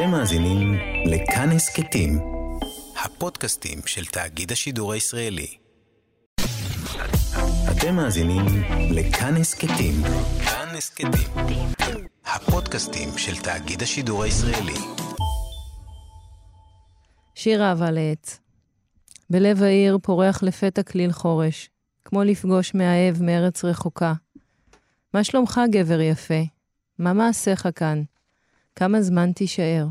אתם מאזינים לכאן הסכתים, הפודקאסטים של תאגיד השידור הישראלי. אתם מאזינים לכאן הסכתים, כאן הסכתים, הפודקאסטים של תאגיד השידור הישראלי. שיר אהבה לעץ. בלב העיר פורח לפתע כליל חורש, כמו לפגוש מאהב מארץ רחוקה. מה שלומך, גבר יפה? מה מעשיך כאן? כמה זמן תישאר?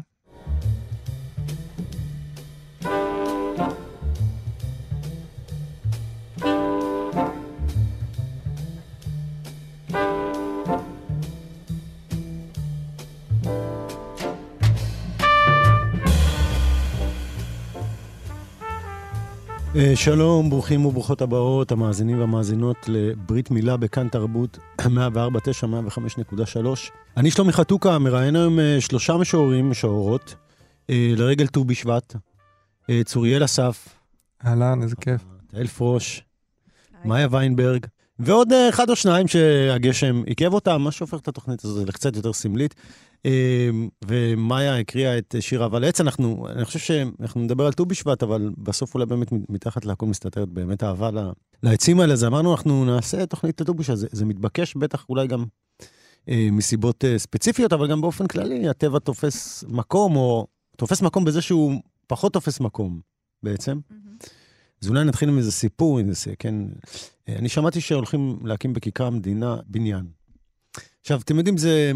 שלום, ברוכים וברוכות הבאות, המאזינים והמאזינות לברית מילה בכאן תרבות, 104.9, 105.3. אני שלומי חתוקה, מראיין היום אה, שלושה משוררים, משוררות, אה, לרגל ט"ו בשבט. צוריאל אסף. אהלן, איזה כיף. תהל פרוש, מאיה ויינברג, ועוד אחד או שניים שהגשם עיכב אותם, מה שהופך את התוכנית הזאת לקצת יותר סמלית. אמ, ומאיה הקריאה את שיר אהבה לעץ. אנחנו, אני חושב שאנחנו נדבר על ט"ו בשבט, אבל בסוף אולי באמת מתחת להכל מסתתרת באמת אהבה לעצים האלה. אז אמרנו, אנחנו נעשה תוכנית לט"ו בשבט. זה, זה מתבקש בטח אולי גם אה, מסיבות אה, ספציפיות, אבל גם באופן כללי, הטבע תופס מקום, או תופס מקום בזה שהוא פחות תופס מקום בעצם. Mm-hmm. אז אולי נתחיל עם איזה סיפור, עם איזה, כן. אה, אני שמעתי שהולכים להקים בכיכר המדינה בניין. עכשיו, אתם יודעים, זה...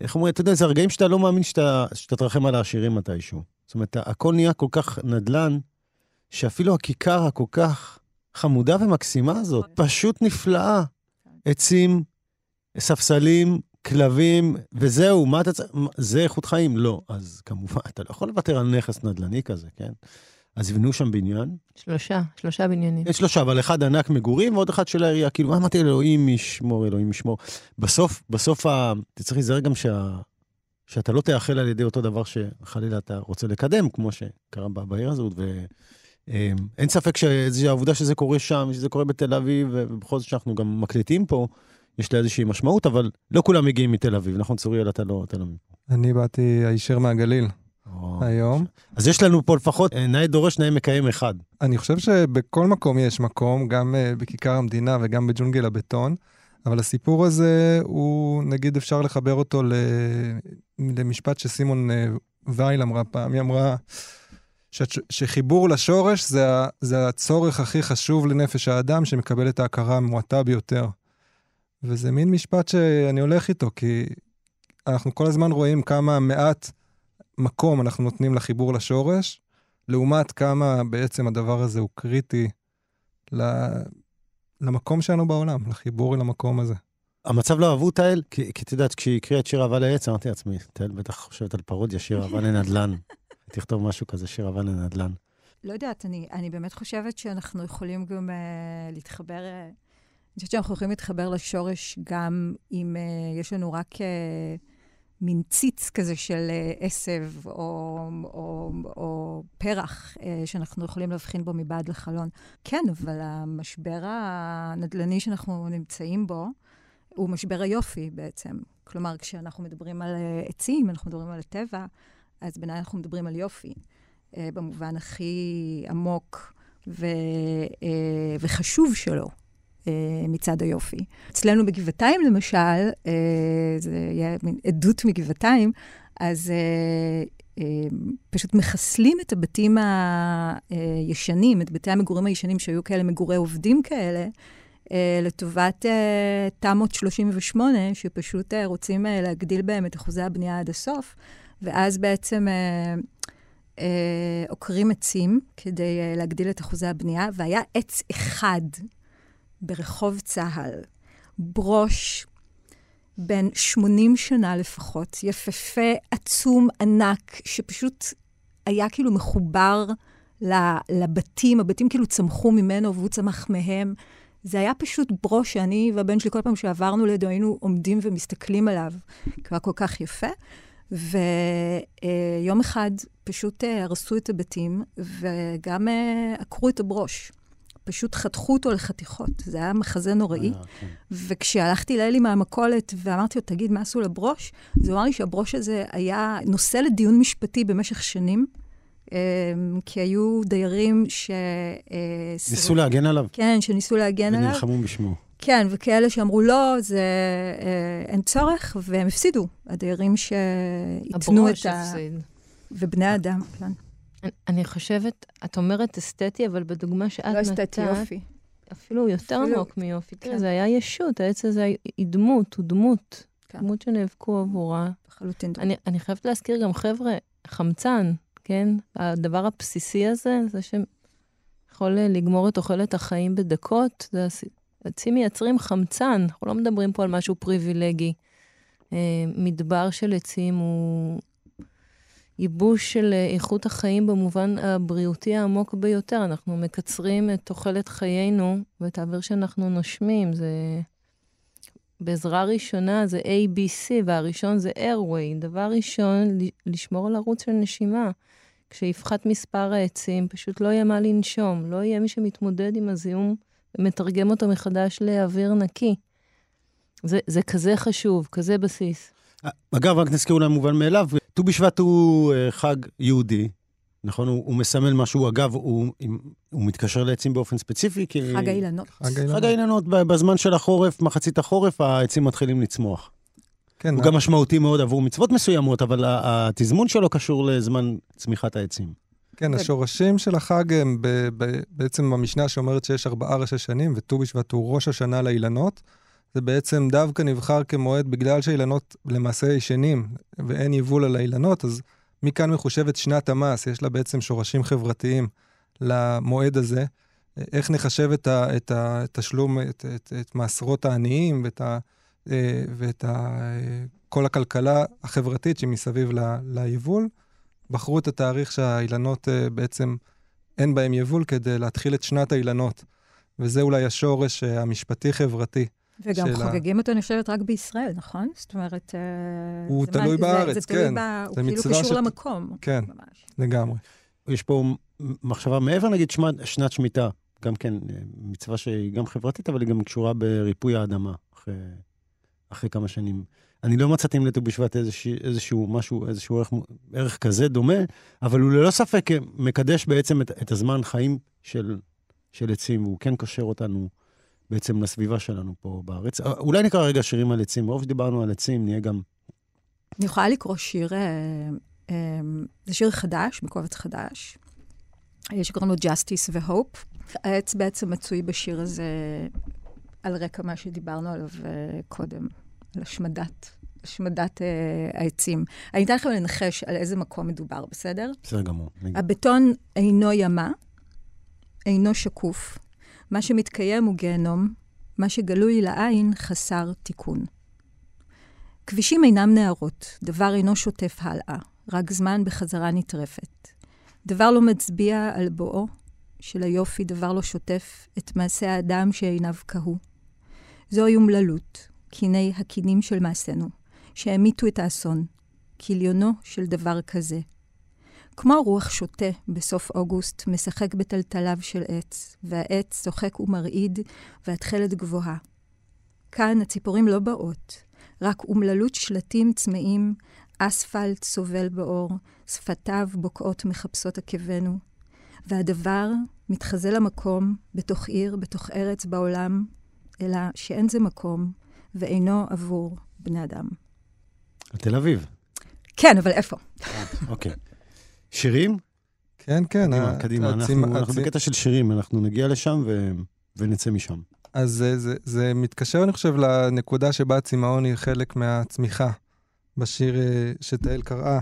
איך אומרים, אתה יודע, זה הרגעים שאתה לא מאמין שאתה, שאתה תרחם על העשירים מתישהו. זאת אומרת, הכל נהיה כל כך נדל"ן, שאפילו הכיכר הכל כך חמודה ומקסימה הזאת, פשוט נפלאה. עצים, ספסלים, כלבים, וזהו, מה אתה צריך? זה איכות חיים? לא. אז כמובן, אתה לא יכול לוותר על נכס נדל"ני כזה, כן? אז יבנו שם בניין. שלושה, שלושה בניינים. אין שלושה, אבל אחד ענק מגורים ועוד אחד של העירייה. כאילו, אמרתי, אלוהים ישמור, אלוהים ישמור. בסוף, בסוף, ה... אתה צריך להיזהר גם שה... שאתה לא תאחל על ידי אותו דבר שחלילה אתה רוצה לקדם, כמו שקרה בעיר הזאת, ואין אמ, ספק שהעובדה שזה קורה שם, שזה קורה בתל אביב, ובכל זאת שאנחנו גם מקליטים פה, יש לה איזושהי משמעות, אבל לא כולם מגיעים מתל אביב, נכון, צוריאל, אתה לא, אתה לא מפה. אני באתי הישר מהגליל. היום. אז יש לנו פה לפחות אה, נאה דורש, נאה מקיים אחד. אני חושב שבכל מקום יש מקום, גם אה, בכיכר המדינה וגם בג'ונגל הבטון, אבל הסיפור הזה, הוא, נגיד, אפשר לחבר אותו למשפט שסימון אה, וייל אמרה פעם, היא אמרה... ש, שחיבור לשורש זה, זה הצורך הכי חשוב לנפש האדם, שמקבל את ההכרה המועטה ביותר. וזה מין משפט שאני הולך איתו, כי אנחנו כל הזמן רואים כמה מעט מקום אנחנו נותנים לחיבור לשורש, לעומת כמה בעצם הדבר הזה הוא קריטי למקום שלנו בעולם, לחיבור אל המקום הזה. המצב לא אהבו תהל, כי את יודעת, כשהיא הקריאה את שיר אהבה לעץ, אמרתי לעצמי, תהל בטח חושבת על פרודיה, שיר אהבה לנדל"ן. תכתוב משהו כזה, שיר אהבה לנדל"ן. לא יודעת, אני, אני באמת חושבת שאנחנו יכולים גם uh, להתחבר, uh, אני חושבת שאנחנו יכולים להתחבר לשורש גם אם uh, יש לנו רק... Uh, מין ציץ כזה של אה, עשב או, או, או פרח אה, שאנחנו יכולים להבחין בו מבעד לחלון. כן, אבל המשבר הנדל"ני שאנחנו נמצאים בו, הוא משבר היופי בעצם. כלומר, כשאנחנו מדברים על אה, עצים, אנחנו מדברים על הטבע, אז בעיניי אנחנו מדברים על יופי, במובן הכי עמוק ו, וחשוב שלו. אה, מצד היופי. אצלנו בגבעתיים, למשל, אה, זה יהיה מין עדות מגבעתיים, אז אה, פשוט מחסלים את הבתים הישנים, את בתי המגורים הישנים שהיו כאלה מגורי עובדים כאלה, לטובת תמ"אות 38, שפשוט רוצים להגדיל בהם את אחוזי הבנייה עד הסוף, ואז בעצם... עוקרים עצים כדי להגדיל את אחוזי הבנייה, והיה עץ אחד ברחוב צה"ל, ברוש בן 80 שנה לפחות, יפהפה, עצום, ענק, שפשוט היה כאילו מחובר לבתים, הבתים כאילו צמחו ממנו והוא צמח מהם. זה היה פשוט ברוש שאני והבן שלי, כל פעם שעברנו לידו, היינו עומדים ומסתכלים עליו, כי הוא היה כל כך יפה. ויום אחד פשוט הרסו את הבתים וגם עקרו את הברוש. פשוט חתכו אותו לחתיכות. זה היה מחזה נוראי. היה, כן. וכשהלכתי לאלי מהמכולת ואמרתי לו, תגיד, מה עשו לברוש? אז הוא אמר לי שהברוש הזה היה נושא לדיון משפטי במשך שנים, אה, כי היו דיירים ש... אה, ניסו להגן עליו, כן, שניסו להגן עליו. ונלחמו בשמו. כן, וכאלה שאמרו, לא, זה... אה, אין צורך, והם הפסידו. הדיירים שהתנו הברוש את ה... הפסיד. ובני אדם, כן. אני- חושבת, את אומרת אסתטי, אבל בדוגמה שאת לא נתת, אסתטי יופי. אפילו יותר עמוק מיופי. תראה, כן. זה היה ישות, העץ הזה היא דמות, הוא דמות. כן. דמות שנאבקו עבורה. לחלוטין. אני, אני חייבת להזכיר גם, חבר'ה, חמצן, כן? הדבר הבסיסי הזה, זה שיכול אה, לגמור את תוחלת החיים בדקות, זה עצים מייצרים חמצן, אנחנו לא מדברים פה על משהו פריבילגי. אה, מדבר של עצים הוא ייבוש של אה, איכות החיים במובן הבריאותי העמוק ביותר. אנחנו מקצרים את תוחלת חיינו ואת האוויר שאנחנו נושמים. זה... בעזרה ראשונה זה ABC, והראשון זה airway. דבר ראשון, לשמור על ערוץ של נשימה. כשיפחת מספר העצים, פשוט לא יהיה מה לנשום. לא יהיה מי שמתמודד עם הזיהום ומתרגם אותו מחדש לאוויר נקי. זה, זה כזה חשוב, כזה בסיס. אגב, רק נזכיר אולי מובן מאליו, ט"ו בשבט הוא אה, חג יהודי, נכון? הוא, הוא מסמל משהו, אגב, הוא, הוא מתקשר לעצים באופן ספציפי, כי... חג האילנות. חג האילנות. בזמן של החורף, מחצית החורף, העצים מתחילים לצמוח. כן, הוא גם משמעותי מאוד עבור מצוות מסוימות, אבל התזמון שלו קשור לזמן צמיחת העצים. כן, השורשים של החג הם ב, ב, בעצם במשנה שאומרת שיש ארבעה ראשי שנים, וט"ו בשבט הוא ראש השנה לאילנות. זה בעצם דווקא נבחר כמועד בגלל שהאילנות למעשה ישנים ואין יבול על האילנות, אז מכאן מחושבת שנת המס, יש לה בעצם שורשים חברתיים למועד הזה. איך נחשב את ה- את התשלום, את, את, את מעשרות העניים ואת, ה, אה, ואת ה, כל הכלכלה החברתית שמסביב ליבול. בחרו את התאריך שהאילנות אה, בעצם אין בהם יבול כדי להתחיל את שנת האילנות. וזה אולי השורש אה, המשפטי-חברתי. וגם של ה- חוגגים אותו, אני חושבת, רק בישראל, נכון? זאת אומרת... אה, הוא זה תלוי מה- זה- בארץ, זה תלוי כן. ב... זה הוא כאילו קשור שת- למקום. כן, ממש. לגמרי. יש פה מחשבה מעבר, נגיד, שמת, שנת שמיטה, גם כן אה, מצווה שהיא גם חברתית, אבל היא גם קשורה בריפוי האדמה אחרי, אחרי כמה שנים. אני לא מצאתי עם לט"ו בשבט איזשה, איזשהו משהו, איזשהו ערך, ערך כזה דומה, אבל הוא ללא ספק מקדש בעצם את, את הזמן חיים של, של עצים, והוא כן קושר אותנו בעצם לסביבה שלנו פה בארץ. אה, אולי נקרא רגע שירים על עצים. מרוב שדיברנו על עצים, נהיה גם... אני יכולה לקרוא שיר, אה, אה, זה שיר חדש, בקובץ חדש, שקוראים לו Justice ו-Hope. העץ בעצם מצוי בשיר הזה על רקע מה שדיברנו עליו קודם, על השמדת, השמדת אה, העצים. אני אתן לכם לנחש על איזה מקום מדובר, בסדר? בסדר גמור. הבטון אינו ימה, אינו שקוף. מה שמתקיים הוא גיהנום, מה שגלוי לעין חסר תיקון. כבישים אינם נהרות, דבר אינו שוטף הלאה, רק זמן בחזרה נטרפת. דבר לא מצביע על בואו של היופי, דבר לא שוטף את מעשה האדם שעיניו קהו. זוהי אומללות, קיני הקינים של מעשינו, שהמיתו את האסון, כליונו של דבר כזה. כמו רוח שוטה בסוף אוגוסט, משחק בטלטליו של עץ, והעץ צוחק ומרעיד, והתכלת גבוהה. כאן הציפורים לא באות, רק אומללות שלטים צמאים, אספלט סובל באור, שפתיו בוקעות מחפשות עקבנו. והדבר מתחזה למקום, בתוך עיר, בתוך ארץ, בעולם, אלא שאין זה מקום, ואינו עבור בני אדם. תל אביב. כן, אבל איפה? אוקיי. שירים? כן, כן. קדימה, קדימה. אנחנו, בקטע של שירים, אנחנו נגיע לשם ו... ונצא משם. אז זה, זה, זה מתקשר, אני חושב, לנקודה שבה הצמאון היא חלק מהצמיחה בשיר אה, שתהל קראה.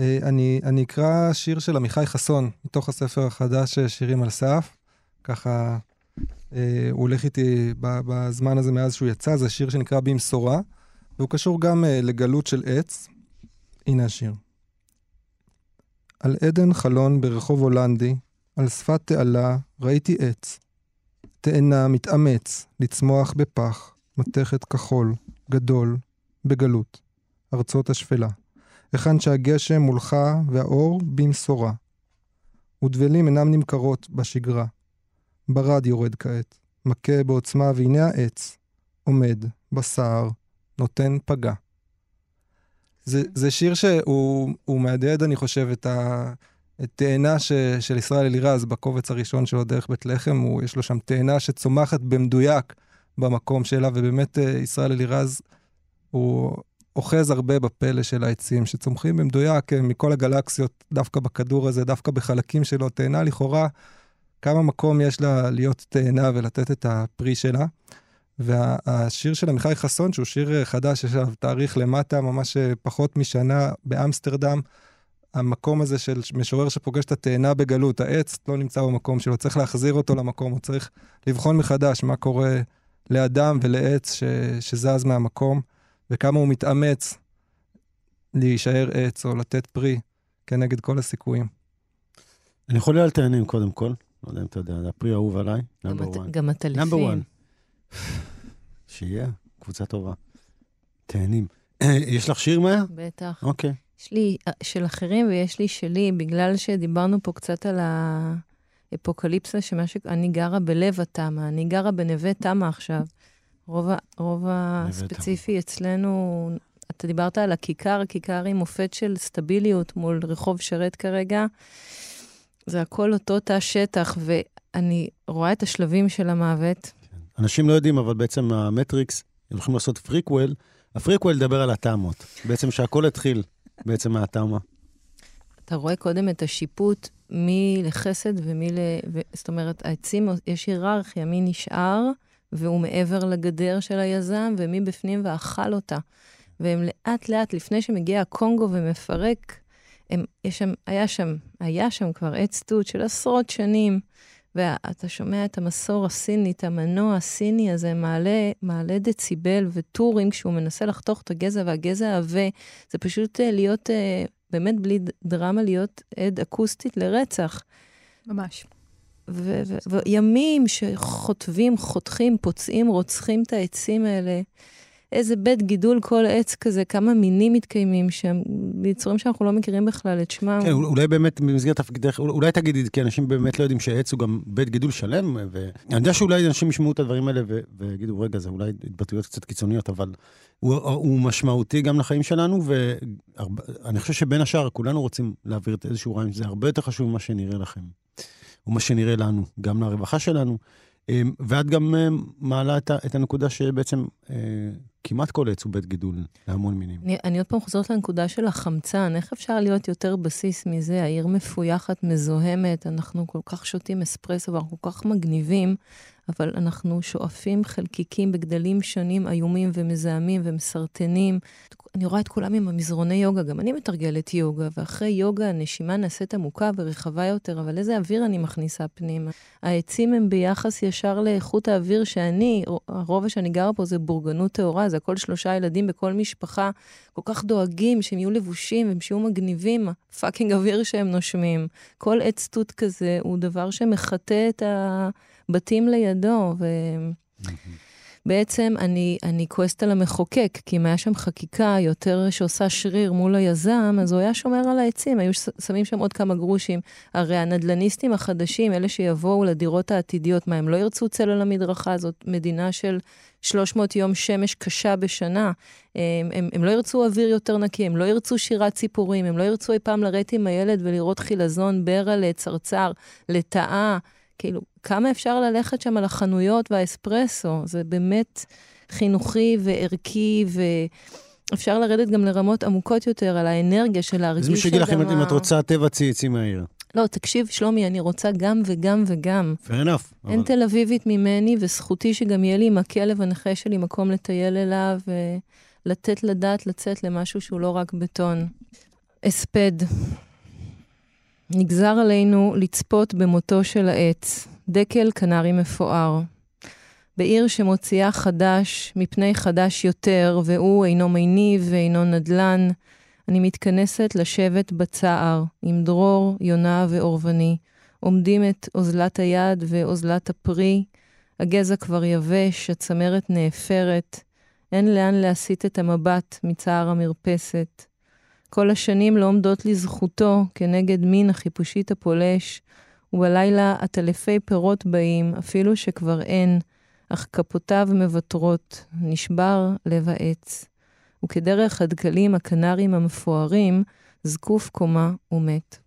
אה, אני, אני אקרא שיר של עמיחי חסון, מתוך הספר החדש אה, שירים על סף. ככה, אה, הוא הולך איתי בזמן הזה מאז שהוא יצא, זה שיר שנקרא במשורה, והוא קשור גם אה, לגלות של עץ. הנה השיר. על עדן חלון ברחוב הולנדי, על שפת תעלה, ראיתי עץ. תאנה מתאמץ לצמוח בפח, מתכת כחול, גדול, בגלות, ארצות השפלה, היכן שהגשם מולך והאור במשורה. ודבלים אינם נמכרות בשגרה. ברד יורד כעת, מכה בעוצמה, והנה העץ, עומד, בסער, נותן פגע. זה, זה שיר שהוא מהדהד, אני חושב, את ה... את תאנה ש, של ישראל אלירז בקובץ הראשון שלו, דרך בית לחם, הוא, יש לו שם תאנה שצומחת במדויק במקום שלה, ובאמת אה, ישראל אלירז, הוא אוחז הרבה בפלא של העצים, שצומחים במדויק אה, מכל הגלקסיות, דווקא בכדור הזה, דווקא בחלקים שלו. תאנה לכאורה, כמה מקום יש לה להיות תאנה ולתת את הפרי שלה. והשיר של עמיחי חסון, שהוא שיר אה, חדש, יש עליו תאריך למטה, ממש פחות משנה באמסטרדם, המקום הזה של משורר שפוגש את התאנה בגלות, העץ לא נמצא במקום שלו, צריך להחזיר אותו למקום, הוא צריך לבחון מחדש מה קורה לאדם ולעץ ש, שזז מהמקום, וכמה הוא מתאמץ להישאר עץ או לתת פרי כנגד כל הסיכויים. אני חולה על תאנים קודם כל, לא יודע אם אתה יודע, זה הפרי האהוב עליי, נאמבר 1. גם הטלפים. נאמבר 1. שיהיה, קבוצה טובה. תאנים. יש לך שיר, מאיה? בטח. אוקיי. יש לי אה, של אחרים ויש לי שלי, בגלל שדיברנו פה קצת על האפוקליפסה, שמה ש... אני גרה בלב התמ"א, אני גרה בנווה תמ"א עכשיו. רוב, רוב הספציפי אצלנו, אתה דיברת על הכיכר, הכיכר היא מופת של סטביליות מול רחוב שרת כרגע. זה הכל אותו תא שטח, ואני רואה את השלבים של המוות. אנשים לא יודעים, אבל בעצם המטריקס, הם הולכים לעשות prequel, ה prequel ידבר על התמ"אות. בעצם שהכל התחיל בעצם מהתמ"א. אתה רואה קודם את השיפוט מי לחסד ומי ל... ו... זאת אומרת, העצים, יש היררכיה, מי נשאר והוא מעבר לגדר של היזם, ומי בפנים ואכל אותה. והם לאט לאט, לפני שמגיע הקונגו ומפרק, הם, יש שם, היה שם, היה שם כבר עץ תות של עשרות שנים, ואתה שומע את המסור הסיני, את המנוע הסיני הזה, מעלה, מעלה דציבל וטורים כשהוא מנסה לחתוך את הגזע, והגזע עבה. זה פשוט אה, להיות, אה, באמת בלי דרמה, להיות עד אקוסטית לרצח. ממש. וימים שחוטבים, חותכים, פוצעים, רוצחים את העצים האלה. איזה בית גידול כל עץ כזה, כמה מינים מתקיימים שם, ביצורים שאנחנו לא מכירים בכלל את שמם. כן, אולי באמת במסגרת תפקידך, אולי תגידי, כי אנשים באמת לא יודעים שעץ הוא גם בית גידול שלם, ואני יודע שאולי אנשים ישמעו את הדברים האלה ויגידו, רגע, זה אולי התבטאויות קצת קיצוניות, אבל הוא, הוא משמעותי גם לחיים שלנו, ואני חושב שבין השאר, כולנו רוצים להעביר את איזשהו רעיון, שזה הרבה יותר חשוב ממה שנראה לכם, ומה שנראה לנו, גם לרווחה שלנו. אמ, ואת גם אמ, מעלה את, את הנקודה שבעצם אה, כמעט כל עץ הוא בית גידול להמון מינים. אני, אני עוד פעם חוזרת לנקודה של החמצן. איך אפשר להיות יותר בסיס מזה? העיר מפויחת, מזוהמת, אנחנו כל כך שותים אספרסו ואנחנו כל כך מגניבים, אבל אנחנו שואפים חלקיקים בגדלים שונים, איומים ומזהמים ומסרטנים. אני רואה את כולם עם המזרוני יוגה, גם אני מתרגלת יוגה, ואחרי יוגה הנשימה נעשית עמוקה ורחבה יותר, אבל איזה אוויר אני מכניסה פנימה? העצים הם ביחס ישר לאיכות האוויר שאני, הרובע שאני גרה פה זה בורגנות טהורה, זה הכל שלושה ילדים בכל משפחה, כל כך דואגים שהם יהיו לבושים והם שיהיו מגניבים, הפאקינג אוויר שהם נושמים. כל עץ תות כזה הוא דבר שמחטא את הבתים לידו, ו... בעצם אני, אני כועסת על המחוקק, כי אם היה שם חקיקה יותר שעושה שריר מול היזם, אז הוא היה שומר על העצים, היו שמים שם עוד כמה גרושים. הרי הנדלניסטים החדשים, אלה שיבואו לדירות העתידיות, מה, הם לא ירצו צל על המדרכה? זאת מדינה של 300 יום שמש קשה בשנה. הם, הם, הם לא ירצו אוויר יותר נקי, הם לא ירצו שירת ציפורים, הם לא ירצו אי פעם לרדת עם הילד ולראות חילזון, ברע לצרצר, לטאה. כאילו, כמה אפשר ללכת שם על החנויות והאספרסו? זה באמת חינוכי וערכי, ואפשר לרדת גם לרמות עמוקות יותר על האנרגיה של להרגיש. אז מישהו יגיד לכם, אם את רוצה טבע, צאי מהעיר. לא, תקשיב, שלומי, אני רוצה גם וגם וגם. fair enough. אין אבל... תל אביבית ממני, וזכותי שגם יהיה לי עם הכלב הנכה שלי מקום לטייל אליו, ולתת לדעת לצאת למשהו שהוא לא רק בטון. הספד. נגזר עלינו לצפות במותו של העץ, דקל קנרי מפואר. בעיר שמוציאה חדש מפני חדש יותר, והוא אינו מניב ואינו נדל"ן, אני מתכנסת לשבת בצער, עם דרור, יונה ואורבני, עומדים את אוזלת היד ואוזלת הפרי, הגזע כבר יבש, הצמרת נאפרת, אין לאן להסיט את המבט מצער המרפסת. כל השנים לא עומדות לזכותו כנגד מין החיפושית הפולש, ובלילה עטלפי פירות באים, אפילו שכבר אין, אך כפותיו מוותרות, נשבר לב העץ. וכדרך הדקלים הקנרים המפוארים, זקוף קומה ומת.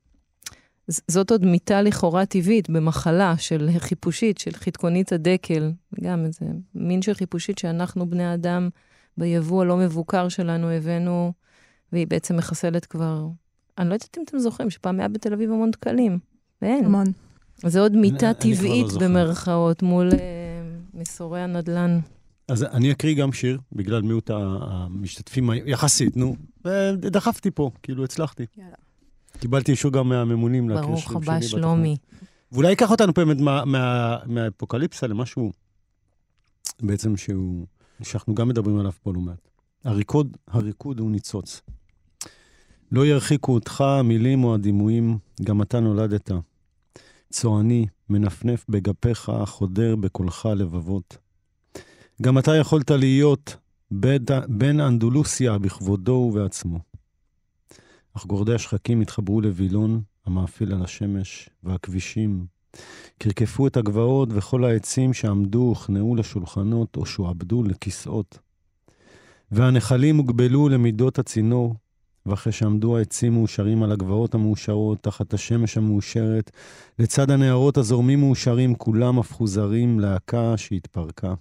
זאת עוד מיטה לכאורה טבעית במחלה של חיפושית, של חתקונית הדקל, גם איזה מין של חיפושית שאנחנו, בני אדם, ביבוא הלא מבוקר שלנו הבאנו, והיא בעצם מחסלת כבר... אני לא יודעת אם אתם זוכרים, שפעם היה בתל אביב המון דקלים, ואין. המון. אז זה עוד מיטה לא טבעית זוכר. במרכאות מול uh, מסורי הנדל"ן. אז אני אקריא גם שיר, בגלל מיעוט המשתתפים ה- יחסית, נו. ודחפתי פה, כאילו הצלחתי. יאללה. קיבלתי אישור גם מהממונים להקריא ברוך שירים הבא, שלי בתוכנית. שלומי. ואולי ייקח אותנו באמת מה- מה- מהאפוקליפסה למשהו בעצם שהוא, שאנחנו גם מדברים עליו פה לא מעט. הריקוד, הריקוד הוא ניצוץ. לא ירחיקו אותך המילים או הדימויים, גם אתה נולדת. צועני, מנפנף בגפיך, חודר בקולך לבבות. גם אתה יכולת להיות. בן אנדולוסיה בכבודו ובעצמו. אך גורדי השחקים התחברו לווילון המאפיל על השמש, והכבישים קרקפו את הגבעות וכל העצים שעמדו הוכנעו לשולחנות או שועבדו לכיסאות. והנחלים הוגבלו למידות הצינור, ואחרי שעמדו העצים מאושרים על הגבעות המאושרות, תחת השמש המאושרת, לצד הנהרות הזורמים מאושרים, כולם הפכו להקה שהתפרקה.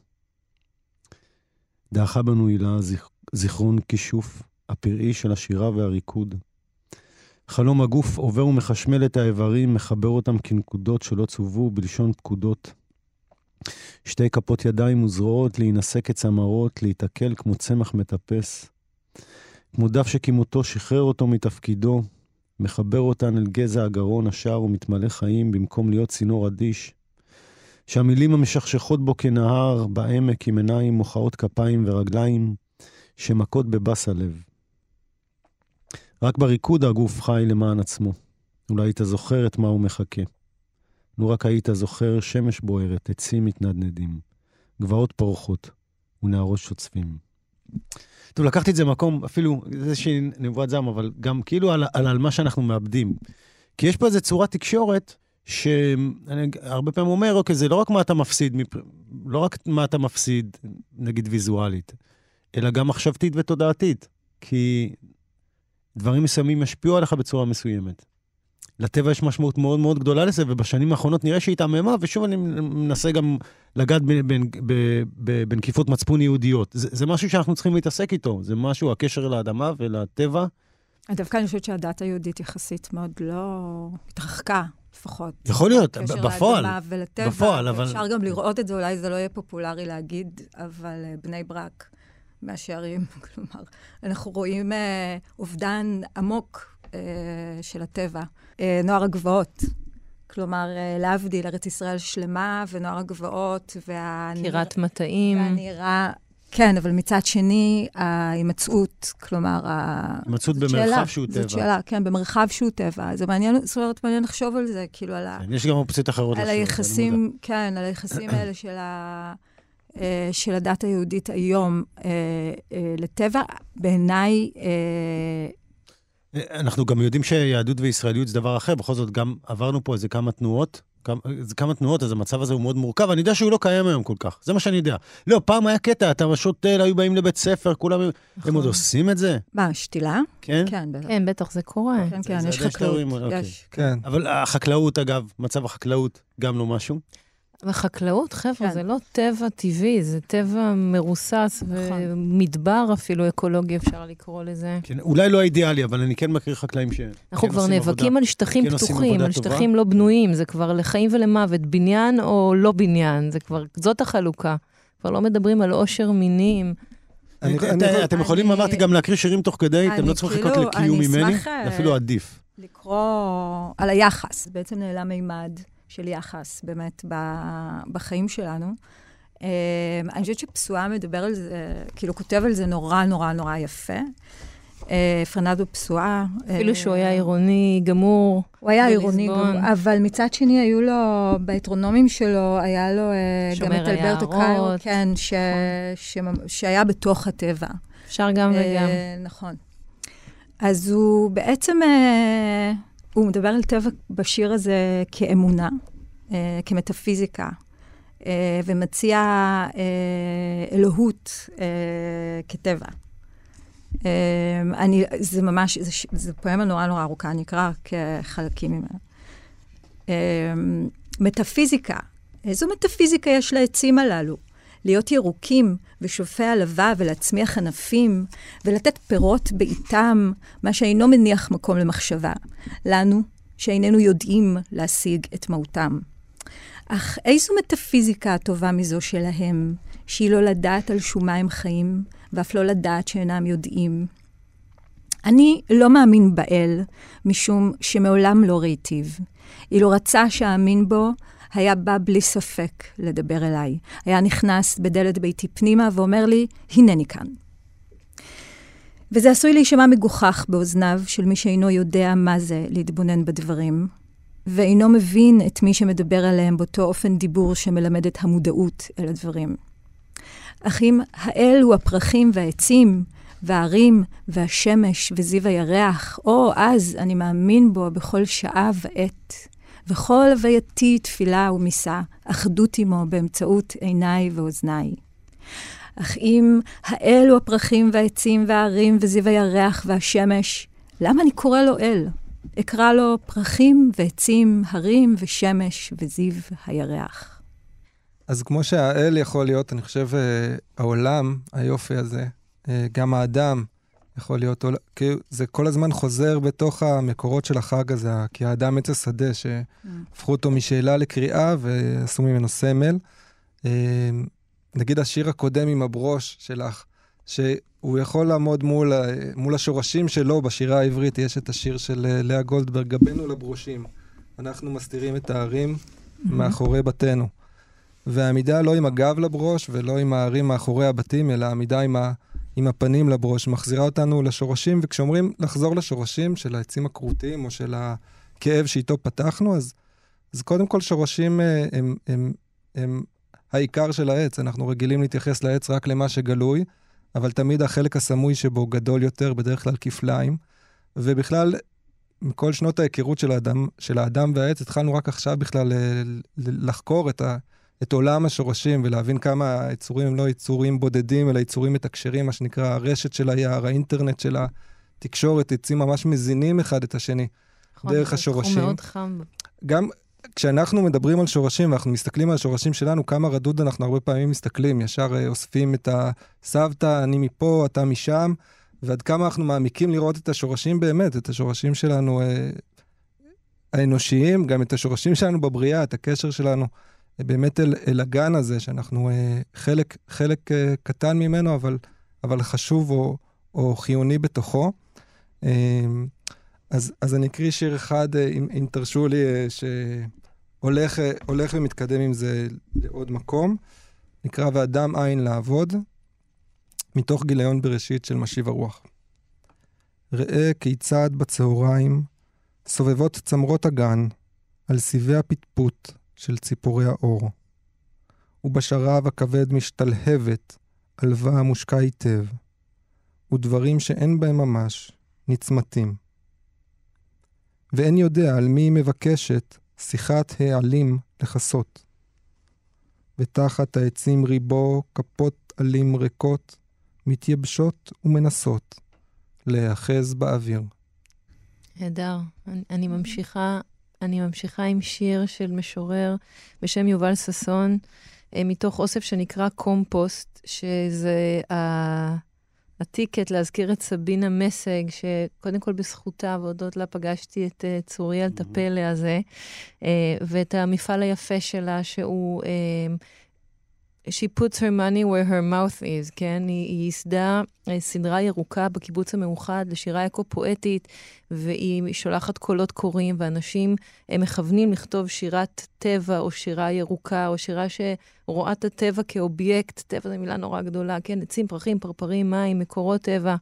דעכה בנו הילה זיכ... זיכרון כישוף, הפראי של השירה והריקוד. חלום הגוף עובר ומחשמל את האיברים, מחבר אותם כנקודות שלא צוו בלשון פקודות. שתי כפות ידיים וזרועות, להינשא כצמרות, להיתקל כמו צמח מטפס. כמו דף שכימותו שחרר אותו מתפקידו, מחבר אותן אל גזע הגרון השר ומתמלא חיים במקום להיות צינור אדיש. שהמילים המשכשכות בו כנהר, בעמק עם עיניים מוחאות כפיים ורגליים, שמכות בבס הלב. רק בריקוד הגוף חי למען עצמו. אולי היית זוכר את מה הוא מחכה. לו רק היית זוכר שמש בוערת, עצים מתנדנדים, גבעות פורחות ונהרות שוצפים. טוב, לקחתי את זה במקום, אפילו איזושהי נבואת זעם, אבל גם כאילו על, על, על מה שאנחנו מאבדים. כי יש פה איזו צורת תקשורת, שאני הרבה פעמים אומר, אוקיי, זה לא רק מה אתה מפסיד, מפ- לא רק מה אתה מפסיד, נגיד ויזואלית, אלא גם מחשבתית ותודעתית. כי דברים מסוימים ישפיעו עליך בצורה מסוימת. לטבע יש משמעות מאוד מאוד גדולה לזה, ובשנים האחרונות נראה שהיא התעממה, ושוב אני מנסה גם לגעת בנקיפות מצפון יהודיות. זה, זה משהו שאנחנו צריכים להתעסק איתו, זה משהו, הקשר לאדמה ולטבע. דווקא אני חושבת שהדת היהודית יחסית מאוד לא התרחקה, לפחות. יכול להיות, בפועל. ולטבע. בפועל, אבל- אפשר גם לראות את זה, אולי זה לא יהיה פופולרי להגיד, אבל אה, בני ברק מהשערים, כלומר, אנחנו רואים אה, אובדן עמוק אה, של הטבע. אה, נוער הגבעות. כלומר, אה, להבדיל, ארץ ישראל שלמה, ונוער הגבעות, והנראה... קירת מטעים. והנראה... כן, אבל מצד שני, ההימצאות, כלומר, ה- הימצאות זאת במרחב שאלה, שהוא זאת טבע. שאלה, כן, במרחב שהוא טבע. זה מעניין, זאת אומרת, מעניין לחשוב על זה, כאילו, על, ה, כן, יש גם אופציות אחרות. על. היחסים, כן, על היחסים האלה של, ה, של הדת היהודית היום לטבע. בעיניי, אנחנו גם יודעים שיהדות וישראליות זה דבר אחר, בכל זאת גם עברנו פה איזה כמה תנועות. כמה, זה כמה תנועות, אז המצב הזה הוא מאוד מורכב, אני יודע שהוא לא קיים היום כל כך, זה מה שאני יודע. לא, פעם היה קטע, אתה שותל, היו באים לבית ספר, כולם... הם נכון. עוד עושים את זה? מה, שתילה? כן? כן, בטח. כן, בטח, זה קורה. כן, כן, יש חקלאות. רואה, יש. כן. אבל החקלאות, אגב, מצב החקלאות, גם לא משהו. וחקלאות, חבר'ה, כן. זה לא טבע טבעי, זה טבע מרוסס נכון. ומדבר אפילו אקולוגי, אפשר לקרוא לזה. כן, אולי לא האידיאלי, אבל אני כן מכיר חקלאים ש... אנחנו כן כבר נאבקים עבודה. על שטחים כן פתוחים, על טובה. שטחים לא בנויים, זה כבר לחיים ולמוות, בניין או לא בניין, זה כבר, זאת החלוקה. כבר לא מדברים על עושר מינים. אני- אני- את- אתם יכולים, אני- אמרתי, גם להקריא שירים תוך כדי, אתם אני לא צריכים לחכות כאילו- לקיום אני ממני, אשמח, אה, אפילו עדיף. לקרוא על היחס. בעצם נעלם מימד של יחס באמת ב- בחיים שלנו. אה, אני חושבת שפסואה מדבר על זה, כאילו כותב על זה נורא נורא נורא יפה. אה, פרננדו פסואה. אפילו אה, שהוא היה עירוני גמור. הוא היה עירוני. גמור, אבל מצד שני היו לו, בהטרונומים שלו, היה לו אה, גם את אלברטו. קיירו, כן, ש, ש, שהיה בתוך הטבע. אפשר גם וגם. אה, נכון. אז הוא בעצם, אה, הוא מדבר על טבע בשיר הזה כאמונה, אה, כמטאפיזיקה, אה, ומציע אה, אלוהות אה, כטבע. אה, אני, זה ממש, זה, זה פואמה נורא נורא ארוכה, אני אקרא כחלקים ממנה. אה, מטאפיזיקה, איזו מטאפיזיקה יש לעצים הללו? להיות ירוקים ושופע עלווה ולהצמיח ענפים ולתת פירות בעיתם, מה שאינו מניח מקום למחשבה. לנו, שאיננו יודעים להשיג את מהותם. אך איזו מטאפיזיקה הטובה מזו שלהם, שהיא לא לדעת על שום מה הם חיים, ואף לא לדעת שאינם יודעים. אני לא מאמין באל, משום שמעולם לא ראיתיו. אילו רצה שאאמין בו, היה בא בלי ספק לדבר אליי. היה נכנס בדלת ביתי פנימה ואומר לי, הנני כאן. וזה עשוי להישמע מגוחך באוזניו של מי שאינו יודע מה זה להתבונן בדברים, ואינו מבין את מי שמדבר עליהם באותו אופן דיבור שמלמד את המודעות אל הדברים. אך אם האל הוא הפרחים והעצים, והערים, והשמש, וזיו הירח, או אז אני מאמין בו בכל שעה ועת. וכל הווייתי תפילה ומיסה, אחדות עמו באמצעות עיניי ואוזניי. אך אם האל הוא הפרחים והעצים והערים וזיו הירח והשמש, למה אני קורא לו אל? אקרא לו פרחים ועצים, הרים ושמש וזיו הירח. אז כמו שהאל יכול להיות, אני חושב, אה, העולם, היופי הזה, אה, גם האדם יכול להיות, כי זה כל הזמן חוזר בתוך המקורות של החג הזה, כי האדם עץ השדה, שהפכו אותו משאלה לקריאה ועשו ממנו סמל. אה, נגיד השיר הקודם עם הברוש שלך, שהוא יכול לעמוד מול, מול השורשים שלו בשירה העברית, יש את השיר של אה, לאה גולדברג, גבינו לברושים. אנחנו מסתירים את הערים מאחורי בתינו. והעמידה לא עם הגב לברוש ולא עם הערים מאחורי הבתים, אלא העמידה עם, ה, עם הפנים לברוש, מחזירה אותנו לשורשים, וכשאומרים לחזור לשורשים של העצים הכרותים או של הכאב שאיתו פתחנו, אז, אז קודם כל שורשים אה, הם, הם, הם, הם העיקר של העץ. אנחנו רגילים להתייחס לעץ רק למה שגלוי, אבל תמיד החלק הסמוי שבו גדול יותר, בדרך כלל כפליים. ובכלל, מכל שנות ההיכרות של האדם, של האדם והעץ, התחלנו רק עכשיו בכלל לחקור את, ה, את עולם השורשים ולהבין כמה היצורים הם לא יצורים בודדים, אלא יצורים מתקשרים, מה שנקרא הרשת של היער, האינטרנט של התקשורת, עצים ממש מזינים אחד את השני נכון, דרך השורשים. נכון, זה תחום מאוד חם. גם כשאנחנו מדברים על שורשים ואנחנו מסתכלים על השורשים שלנו, כמה רדוד אנחנו הרבה פעמים מסתכלים, ישר אה, אוספים את הסבתא, אני מפה, אתה משם, ועד כמה אנחנו מעמיקים לראות את השורשים באמת, את השורשים שלנו אה, האנושיים, גם את השורשים שלנו בבריאה, את הקשר שלנו באמת אל, אל הגן הזה, שאנחנו אה, חלק, חלק אה, קטן ממנו, אבל, אבל חשוב או, או חיוני בתוכו. אה, אז, אז אני אקריא שיר אחד, אה, אם, אם תרשו לי, אה, שהולך הולך ומתקדם עם זה לעוד מקום. נקרא ואדם אין לעבוד, מתוך גיליון בראשית של משיב הרוח. ראה כיצד בצהריים סובבות צמרות הגן על סיבי הפטפוט של ציפורי האור, ובשרב הכבד משתלהבת עלווה מושקע היטב, ודברים שאין בהם ממש נצמתים. ואין יודע על מי היא מבקשת שיחת העלים לכסות. ותחת העצים ריבו כפות עלים ריקות, מתייבשות ומנסות להיאחז באוויר. נהדר. אני, אני ממשיכה, אני ממשיכה עם שיר של משורר בשם יובל ששון, אה, מתוך אוסף שנקרא קומפוסט, שזה ה... הטיקט להזכיר את סבינה מסג, שקודם כל בזכותה והודות לה פגשתי את uh, צוריאל mm-hmm. טפלה הזה, uh, ואת המפעל היפה שלה, שהוא... She puts her money where her mouth is, כן? היא, היא ייסדה סדרה ירוקה בקיבוץ המאוחד לשירה אקו-פואטית, והיא שולחת קולות קוראים, ואנשים הם מכוונים לכתוב שירת טבע או שירה ירוקה, או שירה שרואה את הטבע כאובייקט, טבע זו מילה נורא גדולה, כן? עצים, פרחים, פרפרים, מים, מקורות טבע.